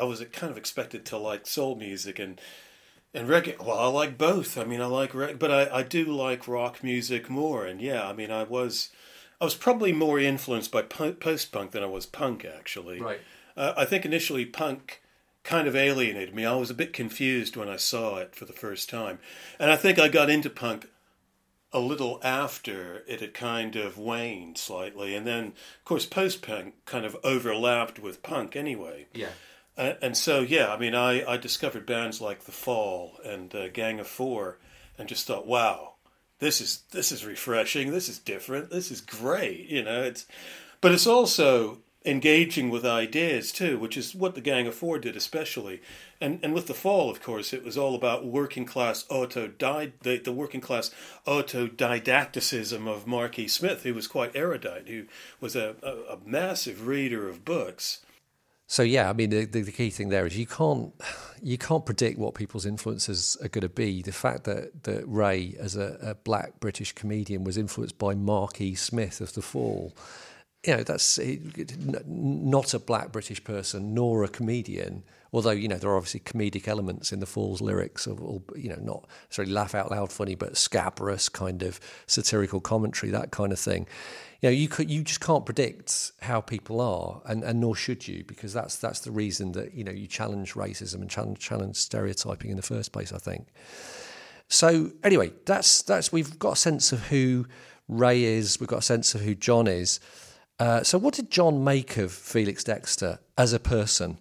I was kind of expected to like soul music and and reggae. Well, I like both. I mean, I like reggae, but I, I do like rock music more. And yeah, I mean, I was I was probably more influenced by post punk than I was punk, actually. Right. Uh, I think initially punk kind of alienated me. I was a bit confused when I saw it for the first time. And I think I got into punk a little after it had kind of waned slightly. And then, of course, post punk kind of overlapped with punk anyway. Yeah. Uh, and so, yeah, I mean, I, I discovered bands like The Fall and uh, Gang of Four and just thought, wow, this is this is refreshing. This is different. This is great. You know, it's but it's also engaging with ideas too, which is what the Gang of Four did especially. And and with the fall, of course, it was all about working class autodid the, the working class autodidacticism of Marky Smith, who was quite erudite, who was a, a, a massive reader of books. So yeah, I mean the, the, the, key thing there is you can't you can't predict what people's influences are going to be. The fact that that Ray, as a, a black British comedian, was influenced by Marky Smith of The Fall you know, that's not a black British person nor a comedian. Although you know there are obviously comedic elements in the Falls lyrics, of all, you know, not sorry laugh out loud funny, but scabrous kind of satirical commentary, that kind of thing. You know, you could, you just can't predict how people are, and, and nor should you, because that's that's the reason that you know you challenge racism and challenge, challenge stereotyping in the first place. I think. So anyway, that's that's we've got a sense of who Ray is, we've got a sense of who John is. Uh, so, what did John make of Felix Dexter as a person?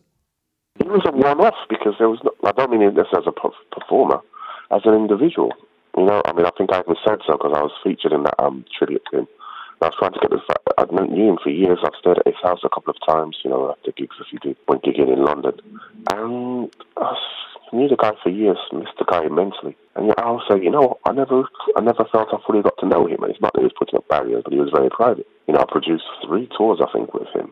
He was a one-off because there was. No, I don't mean this as a performer, as an individual. You know, I mean, I think I even said so because I was featured in that um, tribute to him. I was trying to get this. I knew him for years. I've stayed at his house a couple of times, you know, after gigs if he did, when gigging in London. And I knew the guy for years, missed the guy immensely. And yet I'll say, you know, I never, I never felt I fully got to know him. And it's not that he was putting up barriers, but he was very private. You know, I produced three tours, I think, with him,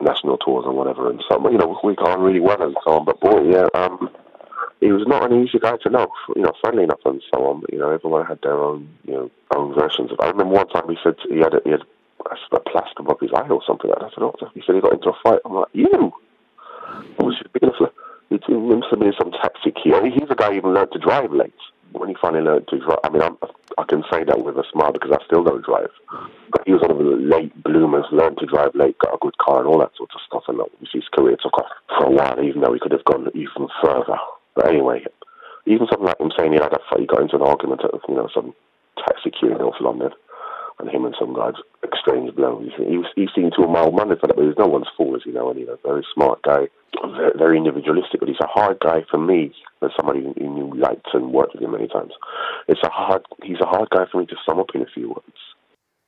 national tours and whatever. And so, you know, we got on really well and so on. But boy, yeah, um, he was not an easy guy to know, you know, friendly enough and so on. But, you know, everyone had their own, you know, own versions of it. I remember one time he said he had a, he had a plaster above his eye or something like that. I said, He said he got into a fight. I'm like, you? I was big enough. He remember me some taxi key. He's a guy who even learned to drive late. When he finally learned to drive, I mean, I'm, I can say that with a smile because I still don't drive. But he was one of the late bloomers, learned to drive late, got a good car and all that sort of stuff. And obviously his career took off for a while, even though he could have gone even further. But anyway, even something like him saying he had a fight, he got into an argument at you know some taxi queue in North London, and him and some guys exchanged blows. He, was, he seemed too mild mannered for that, but he's no one's fool, as you know, and he's a very smart guy, very, very individualistic. But he's a hard guy for me, as somebody who knew liked and worked with him many times. It's a hard. He's a hard guy for me to sum up in a few words.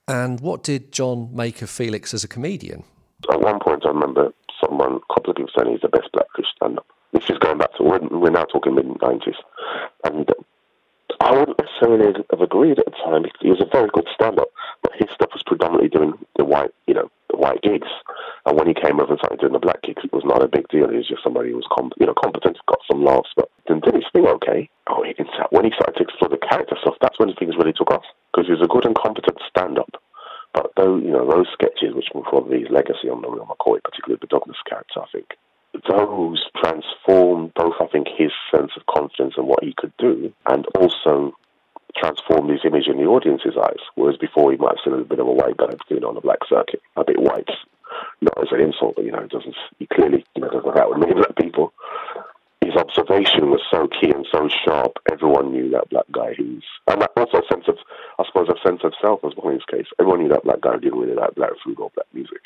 And what did John make of Felix as a comedian? At one point, I remember someone, a couple of people saying he's the best black fish stand-up. This is going back to we're, we're now talking mid nineties, and I wouldn't necessarily have agreed at the time because he was a very good stand-up, but his stuff was predominantly doing the white, you know, the white gigs. And when he came over and started doing the black gigs, it was not a big deal. He was just somebody who was, com- you know, competent, got some laughs, but didn't do his thing okay. Oh, he. When he started to explore the character stuff, that's when things really took off because he was a good and competent stand-up. But though, you know, those sketches, which were probably his legacy on the Real McCoy, particularly the Douglas character, I think, those transformed both, I think, his sense of confidence and what he could do, and also transformed his image in the audience's eyes. Whereas before, he might have seen a bit of a white guy being on the black circuit, a bit white, not as an insult, but you know, it doesn't. He clearly, you know, doesn't that with many black people his observation was so key and so sharp. Everyone knew that black guy who's, and also a sense of, I suppose, a sense of self as well in his case. Everyone knew that black guy didn't really like black food or black music.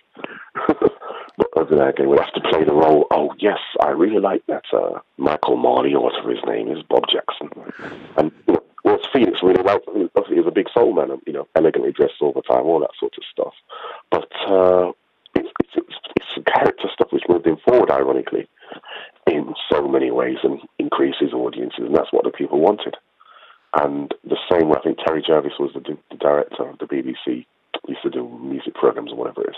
but other that, would have to play the role. Oh yes, I really like that uh, Michael Marley or whatever his name is, Bob Jackson, and you know, well, Felix really well. Obviously, he's a big soul man, you know, elegantly dressed all the time, all that sort of stuff. But uh, it's, it's, it's character stuff which moved him forward, ironically in so many ways and increases audiences, and that's what the people wanted. And the same way, I think Terry Jervis was the, the director of the BBC, used to do music programs or whatever it is.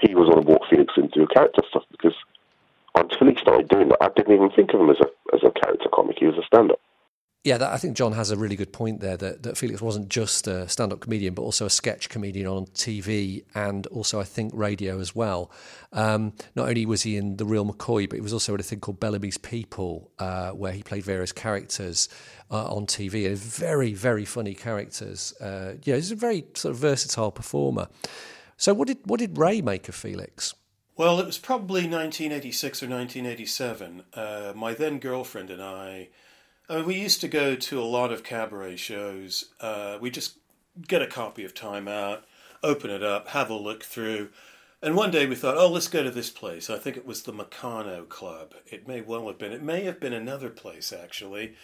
He was on a walk Felix into character stuff because until he started doing that, I didn't even think of him as a as a character comic. He was a stand-up. yeah, that, I think John has a really good point there that, that Felix wasn't just a stand up comedian, but also a sketch comedian on TV and also, I think, radio as well. Um, not only was he in The Real McCoy, but he was also in a thing called Bellamy's People, uh, where he played various characters uh, on TV very, very funny characters. Uh, yeah, he's a very sort of versatile performer. So, what did, what did Ray make of Felix? Well, it was probably 1986 or 1987. Uh, my then girlfriend and I I mean, we used to go to a lot of cabaret shows. Uh, we just get a copy of Time Out, open it up, have a look through. And one day we thought, oh, let's go to this place. I think it was the Meccano Club. It may well have been. It may have been another place, actually.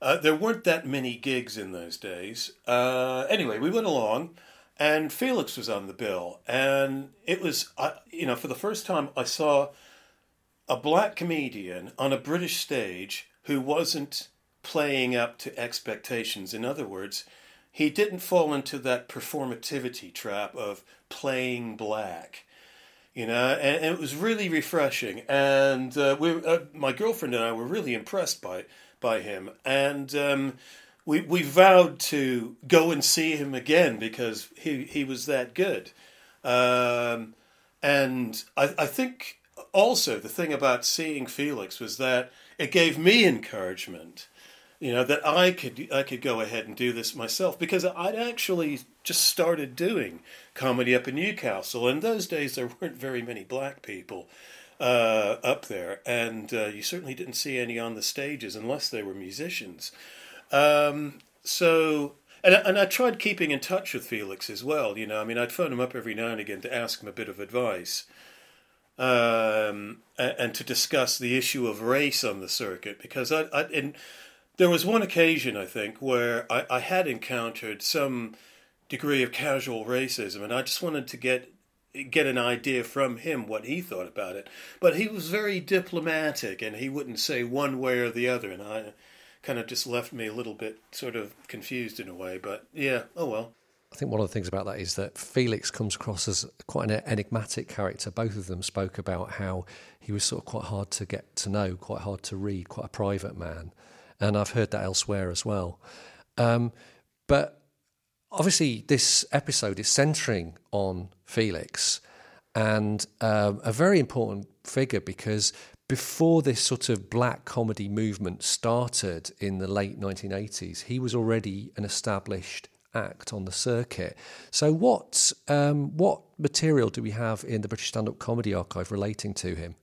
Uh, there weren't that many gigs in those days. Uh, anyway, we went along, and Felix was on the bill. And it was, you know, for the first time I saw a black comedian on a British stage who wasn't playing up to expectations. In other words, he didn't fall into that performativity trap of playing black. You know, and, and it was really refreshing. And uh, we, uh, my girlfriend and I were really impressed by by him. And um, we we vowed to go and see him again because he he was that good. Um, and I, I think also the thing about seeing Felix was that it gave me encouragement you know that I could I could go ahead and do this myself because I'd actually just started doing comedy up in Newcastle. In those days, there weren't very many black people uh, up there, and uh, you certainly didn't see any on the stages unless they were musicians. Um, so. And, and I tried keeping in touch with Felix as well. You know, I mean, I'd phone him up every now and again to ask him a bit of advice um, and, and, to discuss the issue of race on the circuit because I, I in, there was one occasion, I think, where I, I had encountered some degree of casual racism, and I just wanted to get get an idea from him what he thought about it. But he was very diplomatic, and he wouldn't say one way or the other, and I kind of just left me a little bit sort of confused in a way. But yeah, oh well. I think one of the things about that is that Felix comes across as quite an enigmatic character. Both of them spoke about how he was sort of quite hard to get to know, quite hard to read, quite a private man and I've heard that elsewhere as well. Um, but obviously, this episode is centering on Felix and um, a very important figure because before this sort of black comedy movement started in the late 1980s, he was already an established act on the circuit. So, what um, what material do we have in the British Stand Up Comedy Archive relating to him?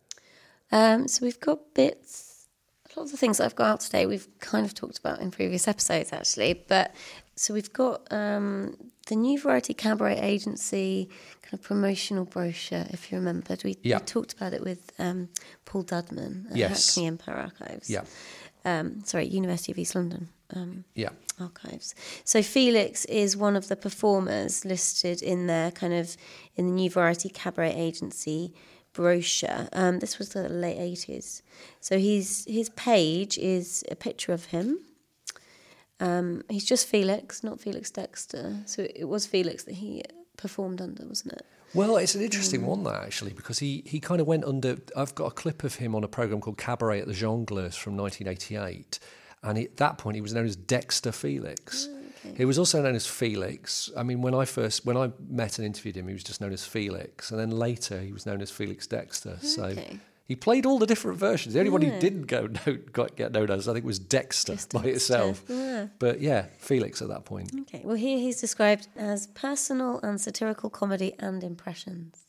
Um, so we've got bits a lot of the things that I've got out today we've kind of talked about in previous episodes actually. But so we've got um, the New Variety Cabaret Agency kind of promotional brochure, if you remembered. We, yeah. we talked about it with um, Paul Dudman at yes. Hackney Empire Archives. Yeah. Um, sorry, University of East London. Um, yeah. Archives. So Felix is one of the performers listed in there, kind of in the New Variety Cabaret Agency brochure. Um, this was the late eighties. So he's his page is a picture of him. Um, he's just Felix, not Felix Dexter. So it was Felix that he performed under, wasn't it? Well, it's an interesting mm. one that actually because he he kind of went under. I've got a clip of him on a program called Cabaret at the Jongleurs from 1988, and he, at that point he was known as Dexter Felix. Mm. He was also known as Felix. I mean, when I first when I met and interviewed him, he was just known as Felix, and then later he was known as Felix Dexter. So he played all the different versions. The only yeah. one he didn't go know, got, get known as, I think, was Dexter Just by itself. Yeah. But yeah, Felix at that point. Okay. Well, here he's described as personal and satirical comedy and impressions.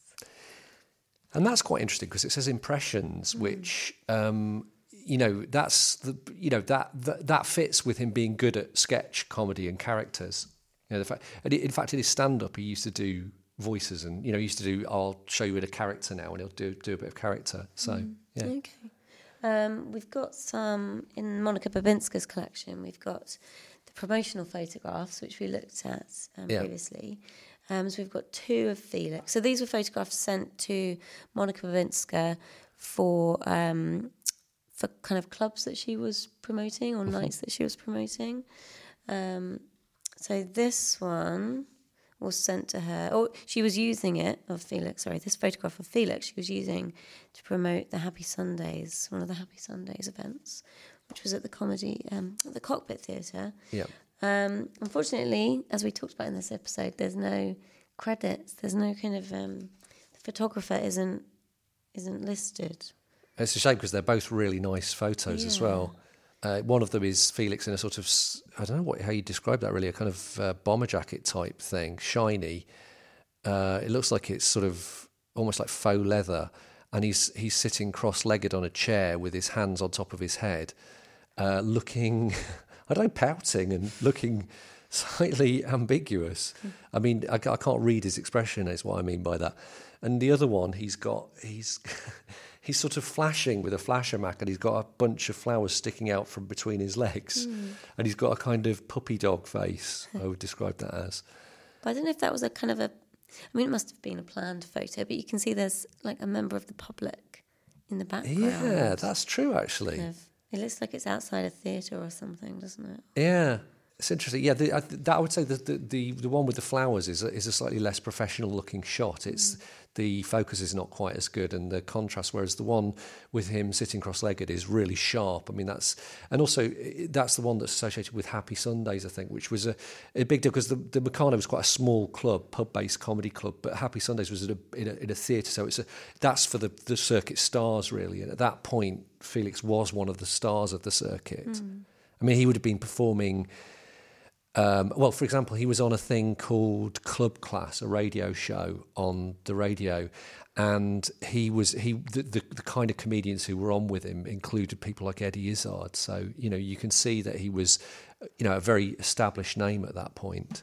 And that's quite interesting because it says impressions, mm. which um, you know that's the you know that, that that fits with him being good at sketch comedy and characters. You know, the fact, and in fact, in his stand-up, he used to do voices, and you know, he used to do. I'll show you in a character now, and he'll do do a bit of character. So mm. yeah. Okay. Um, we've got some in Monica Bobinska's collection. We've got the promotional photographs, which we looked at um, yeah. previously. Um, so we've got two of Felix. So these were photographs sent to Monica Bobinska for um, for kind of clubs that she was promoting or mm-hmm. nights that she was promoting. Um, so this one was sent to her, or she was using it of Felix. Sorry, this photograph of Felix she was using to promote the Happy Sundays, one of the Happy Sundays events, which was at the comedy um, at the Cockpit Theatre. Yeah. Um, unfortunately, as we talked about in this episode, there's no credits. There's no kind of um, the photographer isn't isn't listed. It's a shame because they're both really nice photos as well. Uh, one of them is Felix in a sort of I don't know what how you describe that really a kind of uh, bomber jacket type thing, shiny. Uh, it looks like it's sort of almost like faux leather, and he's he's sitting cross-legged on a chair with his hands on top of his head, uh, looking I don't know pouting and looking slightly ambiguous. I mean I, I can't read his expression is what I mean by that. And the other one he's got he's he's sort of flashing with a flasher mac and he's got a bunch of flowers sticking out from between his legs hmm. and he's got a kind of puppy dog face i would describe that as But I don't know if that was a kind of a. I mean, it must have been a planned photo, but you can see there's like a member of the public in the background. yeah that's true actually Kind of- It looks like it's outside a theatre or something, doesn't it? yeah it's interesting. Yeah the, I, that i would say that the, the the one with the flowers is a, is a slightly less professional looking shot. It's mm. the focus is not quite as good and the contrast whereas the one with him sitting cross-legged is really sharp. I mean that's and also that's the one that's associated with happy sundays i think which was a, a big deal because the, the Meccano was quite a small club pub-based comedy club but happy sundays was at a, in a, in a theatre so it's a that's for the, the circuit stars really. And at that point felix was one of the stars of the circuit. Mm. I mean he would have been performing um, well, for example, he was on a thing called Club Class, a radio show on the radio, and he was he the, the, the kind of comedians who were on with him included people like Eddie Izzard. So you know you can see that he was, you know, a very established name at that point.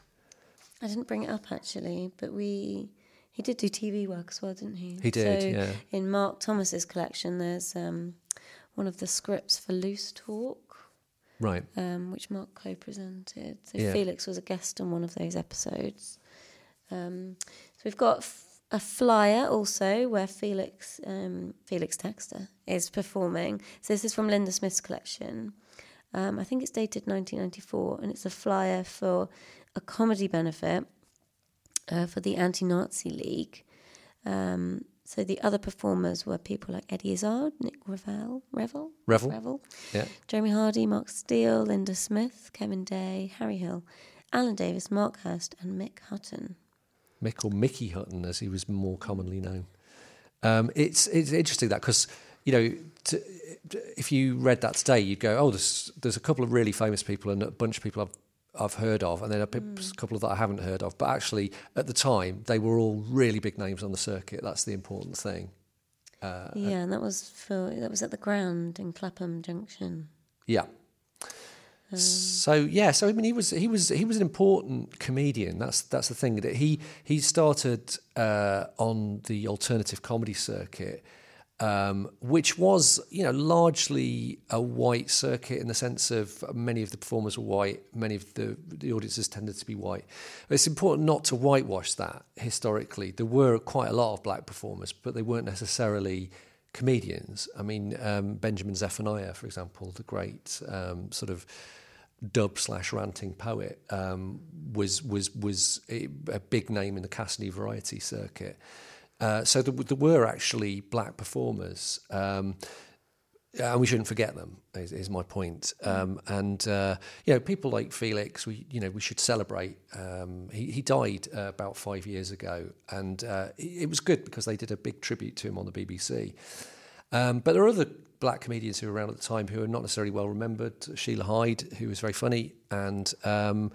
I didn't bring it up actually, but we he did do TV work as well, didn't he? He did, So yeah. In Mark Thomas's collection, there's um, one of the scripts for Loose Talk, Right. um, which Mark co-presented. So Yeah. Felix was a guest on one of those episodes. Um, so we've got f- a flyer also where Felix um, Felix Dexter is performing. So this is from Linda Smith's collection. Um, I think it's dated 1994, and it's a flyer for a comedy benefit uh, for the Anti-Nazi League. Um, so the other performers were people like Eddie Izzard, Nick Revell, Revell, Revell. Revell, Yeah. Jeremy Hardy, Mark Steel, Linda Smith, Kevin Day, Harry Hill, Alan Davies, Mark Hurst, and Mick Hutton. Mick or Mickey Hutton, as he was more commonly known. Um, it's it's interesting that because you know to, if you read that today, you'd go, oh, there's there's a couple of really famous people and a bunch of people I've I've heard of, and then a, a couple that I haven't heard of. But actually, at the time, they were all really big names on the circuit. That's the important thing. Uh, yeah, and that was for that was at the ground in Clapham Junction. Yeah. So yeah, so I mean, he was he was he was an important comedian. That's that's the thing that he he started uh, on the alternative comedy circuit, um, which was you know largely a white circuit in the sense of many of the performers were white, many of the the audiences tended to be white. It's important not to whitewash that historically. There were quite a lot of black performers, but they weren't necessarily comedians. I mean, um, Benjamin Zephaniah, for example, the great um, sort of dub slash ranting poet, um, was was was a, a big name in the Cassidy variety circuit. Uh, so there, there were actually black performers. Um, and we shouldn't forget them. Is, is my point. Um, and uh, you know, people like Felix, we you know we should celebrate. Um, he he died uh, about five years ago, and uh, it it was good because they did a big tribute to him on the BBC. Um, but there are other black comedians who were around at the time who are not necessarily well remembered. Sheila Hyde, who was very funny, and um,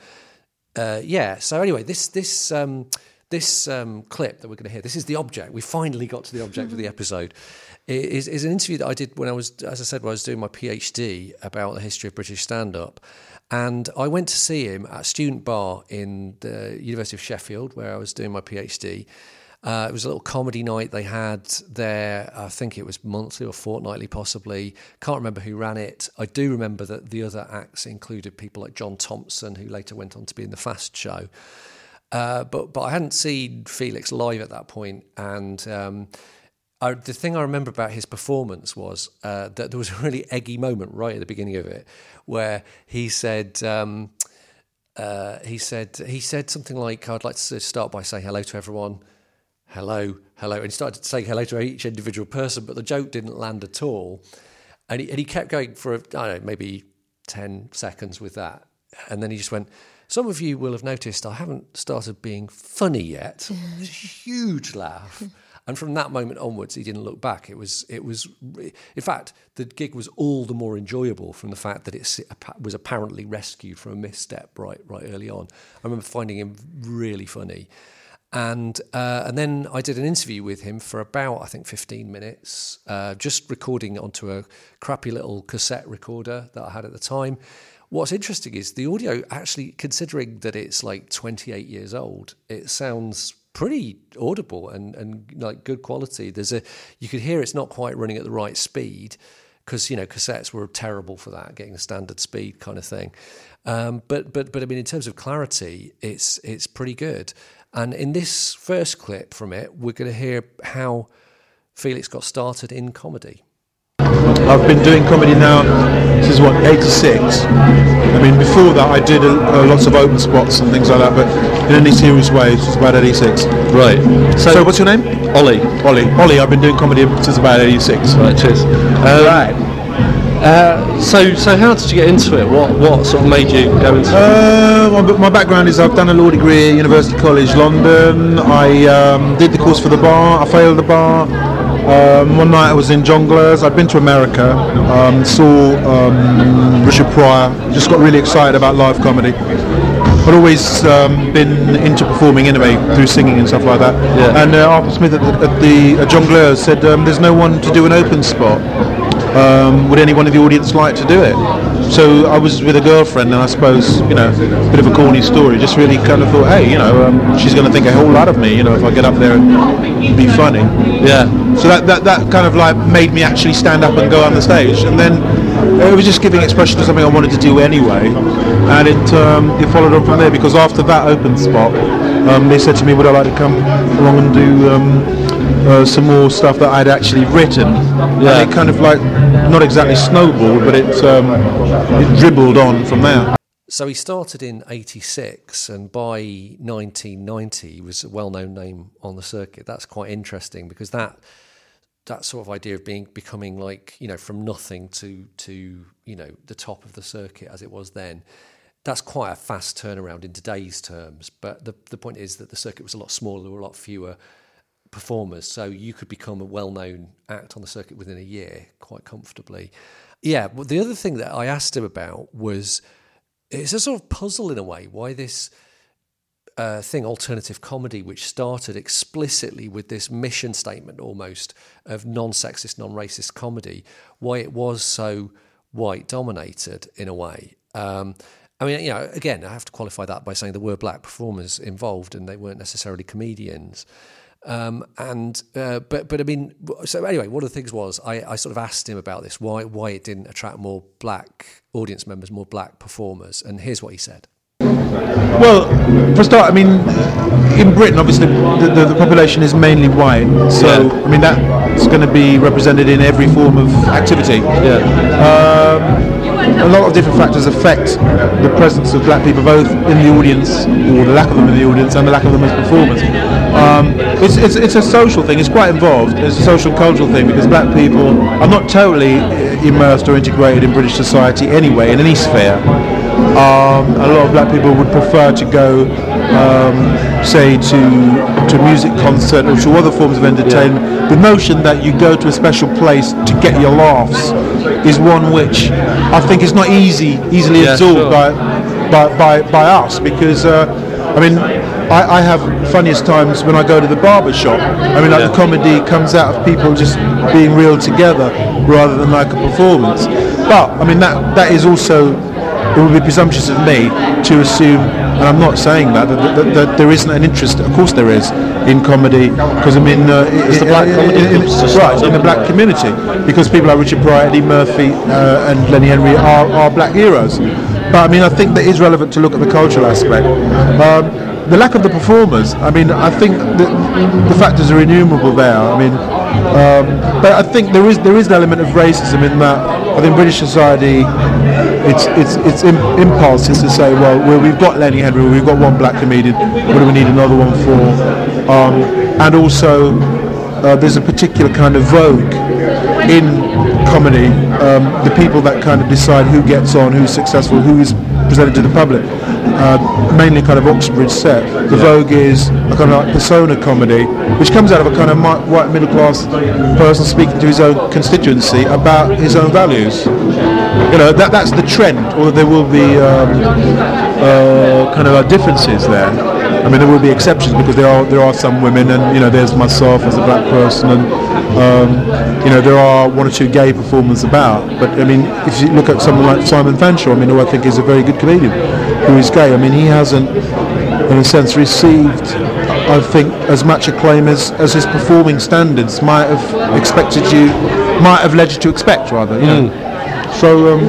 uh, yeah. So anyway, this this um, this um, clip that we're going to hear, this is the object. We finally got to the object of the episode. i- Is, is an interview that I did when I was, as I said, when I was doing my PhD about the history of British stand-up, and I went to see him at a student bar in the University of Sheffield, where I was doing my PhD. Uh, it was a little comedy night they had there. I think it was monthly or fortnightly, possibly. Can't remember who ran it. I do remember that the other acts included people like John Thompson, who later went on to be in the Fast Show. Uh, but but I hadn't seen Felix live at that point, and um, I, the thing I remember about his performance was uh, that there was a really eggy moment right at the beginning of it, where he said. Um, uh, he said he said something like, "I'd like to start by saying hello to everyone." Hello, hello, and he started saying hello to each individual person, but the joke didn't land at all, and he, and he kept going for I don't know maybe ten seconds with that, and then he just went. Some of you will have noticed I haven't started being funny yet. Huge laugh. And from that moment onwards, he didn't look back. It was, it was, in fact, the gig was all the more enjoyable from the fact that it was apparently rescued from a misstep right, right early on. I remember finding him really funny, and uh, and then I did an interview with him for about I think 15 minutes, uh, just recording onto a crappy little cassette recorder that I had at the time. What's interesting is the audio actually, considering that it's like 28 years old, it sounds pretty audible and, and like good quality. There's a you could hear it's not quite running at the right speed because you know cassettes were terrible for that, getting the standard speed kind of thing. Um, but but but I mean, in terms of clarity, it's it's pretty good. And in this first clip from it, we're going to hear how Felix got started in comedy. I've been doing comedy now since what 86. I mean, before that I did a, a, lots of open spots and things like that, but in any serious way, it's about 86. Right. So, so what's your name? Ollie. Ollie. Ollie. I've been doing comedy since about 86. Right. Cheers. Um, right. Uh, so, so how did you get into it? What, what sort of made you go into uh, it? My background is I've done a law degree at University College London. I um, did the course for the bar. I failed the bar. Um, one night I was in Jongleurs. I'd been to America, um, saw um, Richard Pryor, just got really excited about live comedy. I'd always um, been into performing anyway through singing and stuff like that. Yeah. And uh, Arthur Smith at the, at the at Jongleurs said, um, "There's no one to do an open spot. Um, would anyone in the audience like to do it?" So I was with a girlfriend, and I suppose you know, a bit of a corny story. Just really kind of thought, hey, you know, um, she's going to think a whole lot of me, you know, if I get up there and be funny. Yeah. So that, that that kind of like made me actually stand up and go on the stage, and then it was just giving expression to something I wanted to do anyway, and it um, it followed on from there because after that open spot, um, they said to me, would I like to come along and do um, uh, some more stuff that I'd actually written. Yeah. And it kind of like, not exactly snowballed, but it, um, it dribbled on from there. So he started in 86 and by 1990 he was a well-known name on the circuit. That's quite interesting because that that sort of idea of being becoming like, you know, from nothing to to, you know, the top of the circuit as it was then. That's quite a fast turnaround in today's terms, but the the point is that the circuit was a lot smaller, there were a lot fewer performers, so you could become a well-known act on the circuit within a year quite comfortably. Yeah, but the other thing that I asked him about was it's a sort of puzzle in a way why this uh, thing, alternative comedy, which started explicitly with this mission statement almost of non-sexist, non-racist comedy, why it was so white dominated in a way. Um, I mean, you know, again, I have to qualify that by saying there were black performers involved and they weren't necessarily comedians. Um, and uh, but but I mean, so anyway, one of the things was I, I sort of asked him about this why why it didn't attract more black audience members, more black performers, and here's what he said. Well, for a start, I mean, in Britain, obviously, the, the, the population is mainly white, so Yeah. I mean that's going to be represented in every form of activity. Yeah. Um, a lot of different factors affect the presence of black people, both in the audience or the lack of them in the audience, and the lack of them as performers. Um, it's, it's, it's a social thing. It's quite involved. It's a social cultural thing because black people are not totally immersed or integrated in British society anyway, in any sphere. Um, a lot of black people would prefer to go, um, say, to to a music concert or to other forms of entertainment. The notion that you go to a special place to get your laughs is one which I think is not easy, easily Yeah, absorbed sure. by, by, by, by us because, uh, I mean, I, I have funniest times when I go to the barber shop. I mean, like Yeah. the comedy comes out of people just being real together rather than like a performance. But, I mean, that that is also it would be presumptuous of me to assume, and I'm not saying that, that, that, that there isn't an interest. Of course, there is in comedy, because I mean, uh, the black comedy in- in- right in the black community, because people like Richard Pryor, Eddie Murphy, uh, and Lenny Henry are, are black heroes. But I mean, I think that is relevant to look at the cultural aspect. Um, the lack of the performers. I mean, I think the, the factors are innumerable there. I mean, um, but I think there is there is an element of racism in that I think British society, its its its im- impulse is to say, well, well, we've got Lenny Henry, we've got one black comedian. What do we need another one for? Um, and also, uh, there's a particular kind of vogue in comedy. Um, the people that kind of decide who gets on, who's successful, who is presented to the public. Uh, mainly kind of Oxbridge set. The Vogue is a kind of like persona comedy, which comes out of a kind of mi- white middle class person speaking to his own constituency about his own values. You know, that, that's the trend, although there will be um, uh, kind of differences there. I mean, there will be exceptions because there are there are some women, and you know, there's myself as a black person, and um, you know, there are one or two gay performers about. But I mean, if you look at someone like Simon Fanshawe, I mean, who I think is a very good comedian, who is gay. I mean, he hasn't, in a sense, received, I think, as much acclaim as, as his performing standards might have expected you, might have led you to expect, rather. You know. So um,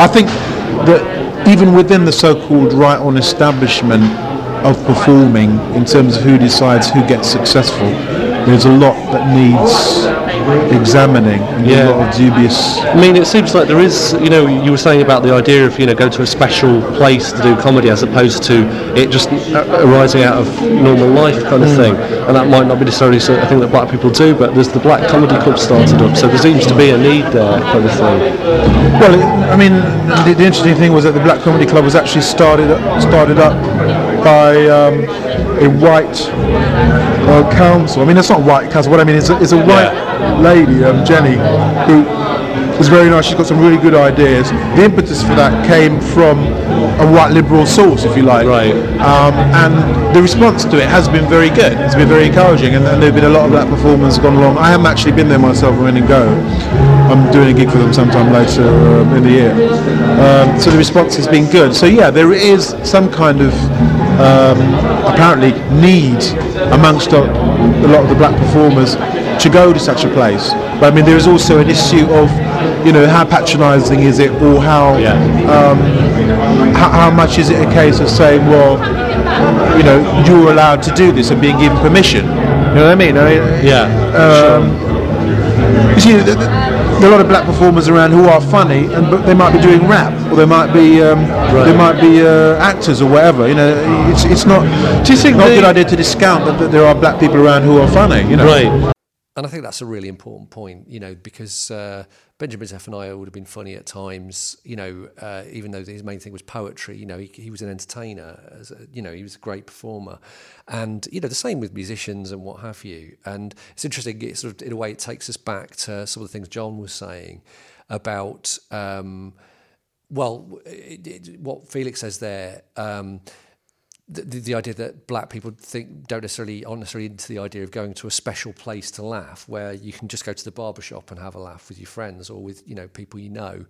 I think that even within the so-called right on establishment of performing, in terms of who decides who gets successful, there's a lot that needs examining and Yeah. a lot of dubious. I mean, it seems like there is, you know, you were saying about the idea of, you know, going to a special place to do comedy as opposed to it just arising out of normal life kind of thing. And that might not be necessarily a thing that black people do, but there's the Black Comedy Club started up, so there seems to be a need there kind of thing. Well, it, I mean, the, the interesting thing was that the Black Comedy Club was actually started started up by um, a white uh, council. I mean, it's not white council. What I mean is, it's a white lady, um, Jenny, who was very nice. She's got some really good ideas. The impetus for that came from a white liberal source, if you like. Right. Um, and the response to it has been very good. It's been very encouraging, and, and there have been a lot of black performers gone along. I haven't actually been there myself when in go. I'm doing a gig for them sometime later um, in the year. Um, so the response has been good. So yeah, there is some kind of um, apparently need amongst a, a lot of the black performers to go to such a place. But I mean, there is also an issue of, you know, how patronising is it, or how Yeah. um, how, how much is it a case of saying, well, you know, you're allowed to do this and being given permission? You know what I mean? I mean Yeah. you see, th- th- there are a lot of black performers around who are funny, and but they might be doing rap, or they might be um, they might be uh, actors or whatever. You know, it's it's not. Do you think not a good idea to discount that, that there are black people around who are funny? You know, Right. And I think that's a really important point, you know, because uh, Benjamin Zephaniah would have been funny at times, you know, uh, even though his main thing was poetry, you know, he, he was an entertainer, as a, you know, he was a great performer. And, you know, the same with musicians and what have you. And it's interesting, it sort of, in a way, it takes us back to some of the things John was saying about, um, well, it, it, what Felix says there. Um, the, the, the idea that black people think don't necessarily aren't necessarily into the idea of going to a special place to laugh where you can just go to the barber shop and have a laugh with your friends or with you know people you know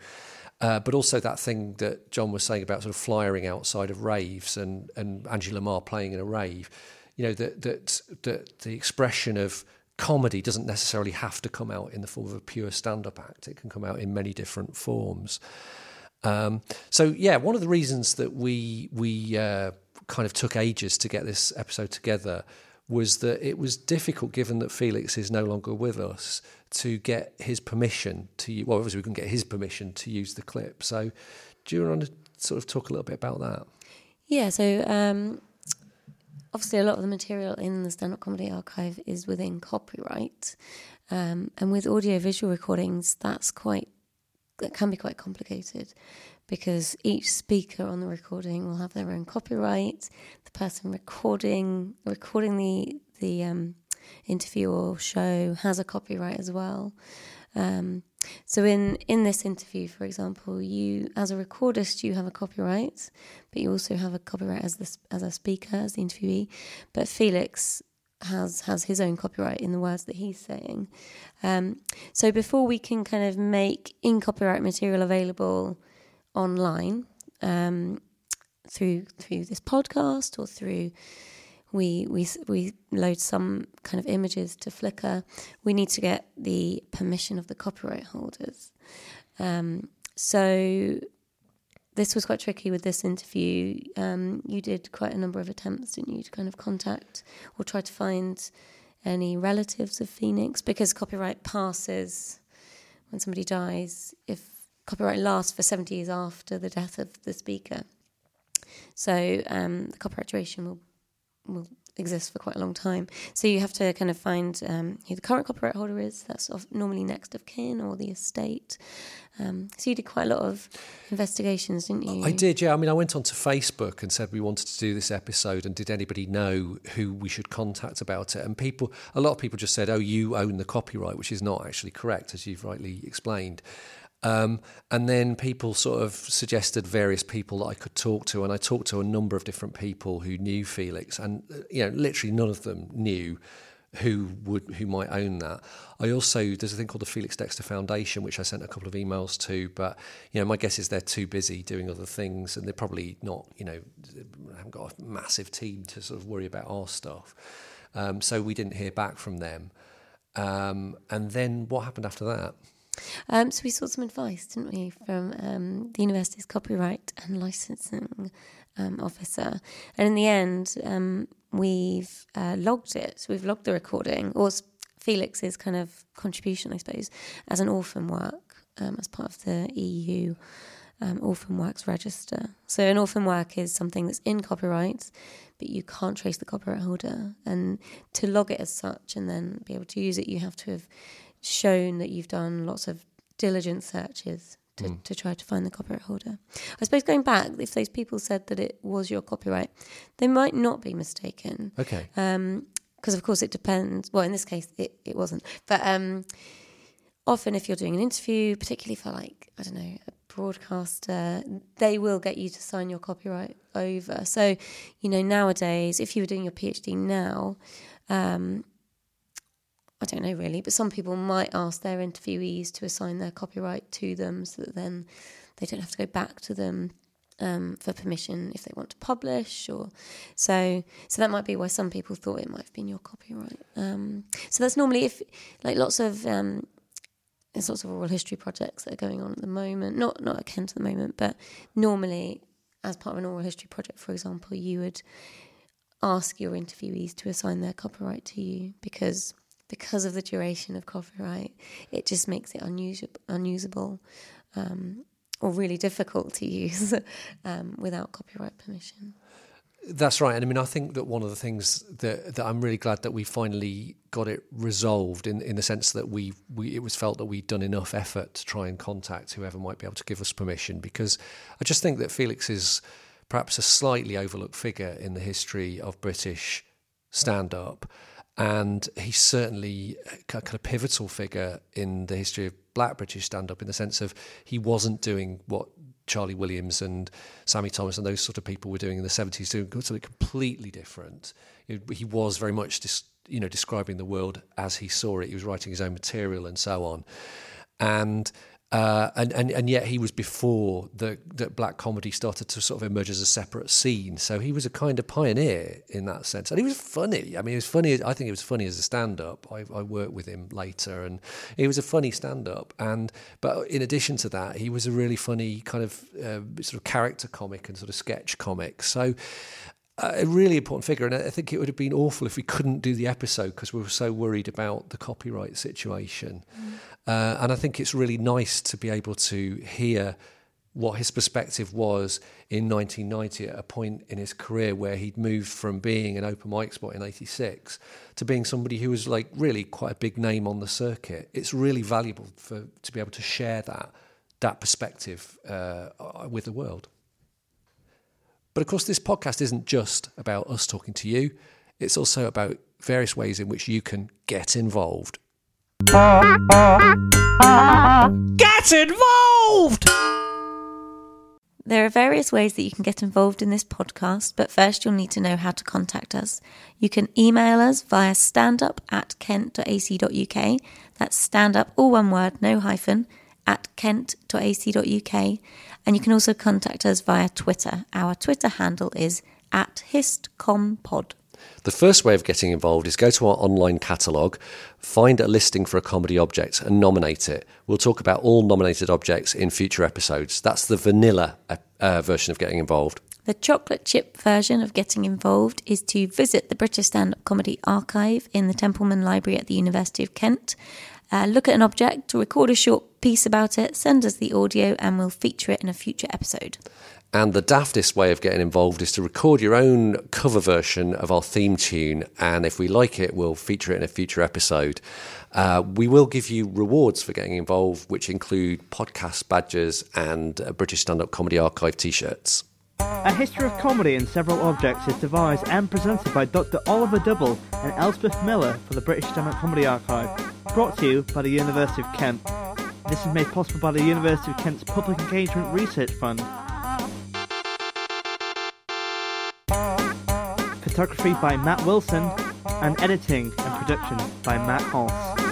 uh, but also that thing that John was saying about sort of flyering outside of raves and and Angie Le Mar playing in a rave you know that that that the expression of comedy doesn't necessarily have to come out in the form of a pure stand-up act it can come out in many different forms um, so yeah, one of the reasons that we we uh, kind of took ages to get this episode together was that it was difficult, given that Felix is no longer with us, to get his permission to. Well, obviously we couldn't get his permission to use the clip. So, do you want to sort of talk a little bit about that? Yeah, so um, obviously a lot of the material in the stand up comedy archive is within copyright. Um, and with audio visual recordings, that's quite, that can be quite complicated because each speaker on the recording will have their own copyright. The person recording, recording the, the um, interview or show has a copyright as well. Um, so in in this interview, for example, you as a recordist you have a copyright, but you also have a copyright as the as a speaker, as the interviewee. But Felix has has his own copyright in the words that he's saying. Um, so before we can kind of make in copyright material available online um, through through this podcast or through we we we load some kind of images to Flickr. We need to get the permission of the copyright holders. Um, so this was quite tricky with this interview. Um, you did quite a number of attempts, didn't you, to kind of contact or try to find any relatives of Felix because copyright passes when somebody dies, if copyright lasts for 70 years after the death of the speaker. So um, the copyright duration will will exist for quite a long time. So you have to kind of find um, who the current copyright holder is. That's normally next of kin or the estate. Um, so you did quite a lot of investigations, didn't you? I did, yeah. I mean, I went onto Facebook and said we wanted to do this episode, and did anybody know who we should contact about it? And people, a lot of people just said, "Oh, you own the copyright," which is not actually correct, as you've rightly explained. Um, and then people sort of suggested various people that I could talk to, and I talked to a number of different people who knew Felix, and uh, you know, literally none of them knew who would who might own that. I also there's a thing called the Felix Dexter Foundation, which I sent a couple of emails to, but you know, my guess is they're too busy doing other things, and they're probably not, you know, haven't got a massive team to sort of worry about our stuff. Um, so we didn't hear back from them. Um, and then what happened after that? Um, so we sought some advice, didn't we, from um, the university's copyright and licensing um, officer. And in the end, um, we've uh, logged it. So we've logged the recording, or Felix's kind of contribution, I suppose, as an orphan work um, as part of the EU um, orphan works register. So an orphan work is something that's in copyright, but you can't trace the copyright holder. And to log it as such and then be able to use it, you have to have shown that you've done lots of diligent searches to, mm. to try to find the copyright holder. I suppose going back, if those people said that it was your copyright, they might not be mistaken. Okay. Because, um, of course, it depends. Well, in this case, it, it wasn't. But um, often, if you're doing an interview, particularly for, like, I don't know, a broadcaster, they will get you to sign your copyright over. So, you know, nowadays, if you were doing your PhD now, um, I don't know really, but some people might ask their interviewees to assign their copyright to them so that then they don't have to go back to them um, for permission if they want to publish or so so that might be why some people thought it might have been your copyright. Um, so that's normally if like lots of um, there's lots of oral history projects that are going on at the moment not not at Kent at the moment but normally as part of an oral history project for example you would ask your interviewees to assign their copyright to you because because of the duration of copyright, it just makes it unusable, unusable um, or really difficult to use um, without copyright permission. That's right. And I mean, I think that one of the things that, that I'm really glad that we finally got it resolved in, in the sense that we, we it was felt that we'd done enough effort to try and contact whoever might be able to give us permission because I just think that Felix is perhaps a slightly overlooked figure in the history of British stand up and he's certainly a kind of pivotal figure in the history of black British stand up in the sense of he wasn't doing what Charlie Williams and Sammy Thomas and those sort of people were doing in the 70s, doing something completely different. He was very much you know, describing the world as he saw it. He was writing his own material and so on. And uh, and, and and yet he was before the that black comedy started to sort of emerge as a separate scene. So he was a kind of pioneer in that sense, and he was funny. I mean, he was funny. I think he was funny as a stand-up. I, I worked with him later, and he was a funny stand-up. And but in addition to that, he was a really funny kind of uh, sort of character comic and sort of sketch comic. So a really important figure, and I think it would have been awful if we couldn't do the episode because we were so worried about the copyright situation. Mm. Uh, and I think it's really nice to be able to hear what his perspective was in 1990 at a point in his career where he'd moved from being an open mic spot in 86 to being somebody who was like really quite a big name on the circuit. It's really valuable for to be able to share that that perspective uh, with the world. But of course, this podcast isn't just about us talking to you, it's also about various ways in which you can get involved. Get involved! There are various ways that you can get involved in this podcast, but first you'll need to know how to contact us. You can email us via standup at kent.ac.uk. That's standup, all one word, no hyphen, at kent.ac.uk. And you can also contact us via Twitter. Our Twitter handle is at histcompod. The first way of getting involved is go to our online catalogue, find a listing for a comedy object, and nominate it. We'll talk about all nominated objects in future episodes. That's the vanilla uh, uh version of getting involved. The chocolate chip version of getting involved is to visit the British Stand Up Comedy Archive in the Templeman Library at the University of Kent Uh, look at an object, record a short piece about it, send us the audio, and we'll feature it in a future episode. And the daftest way of getting involved is to record your own cover version of our theme tune. And if we like it, we'll feature it in a future episode. Uh, we will give you rewards for getting involved, which include podcast badges and uh, British Stand Up Comedy Archive t shirts. A history of comedy in several objects is devised and presented by Dr. Oliver Double and Elspeth Miller for the British Stand Up Comedy Archive. Brought to you by the University of Kent. This is made possible by the University of Kent's Public Engagement Research Fund. Photography by Matt Wilson and editing and production by Matt Hoss.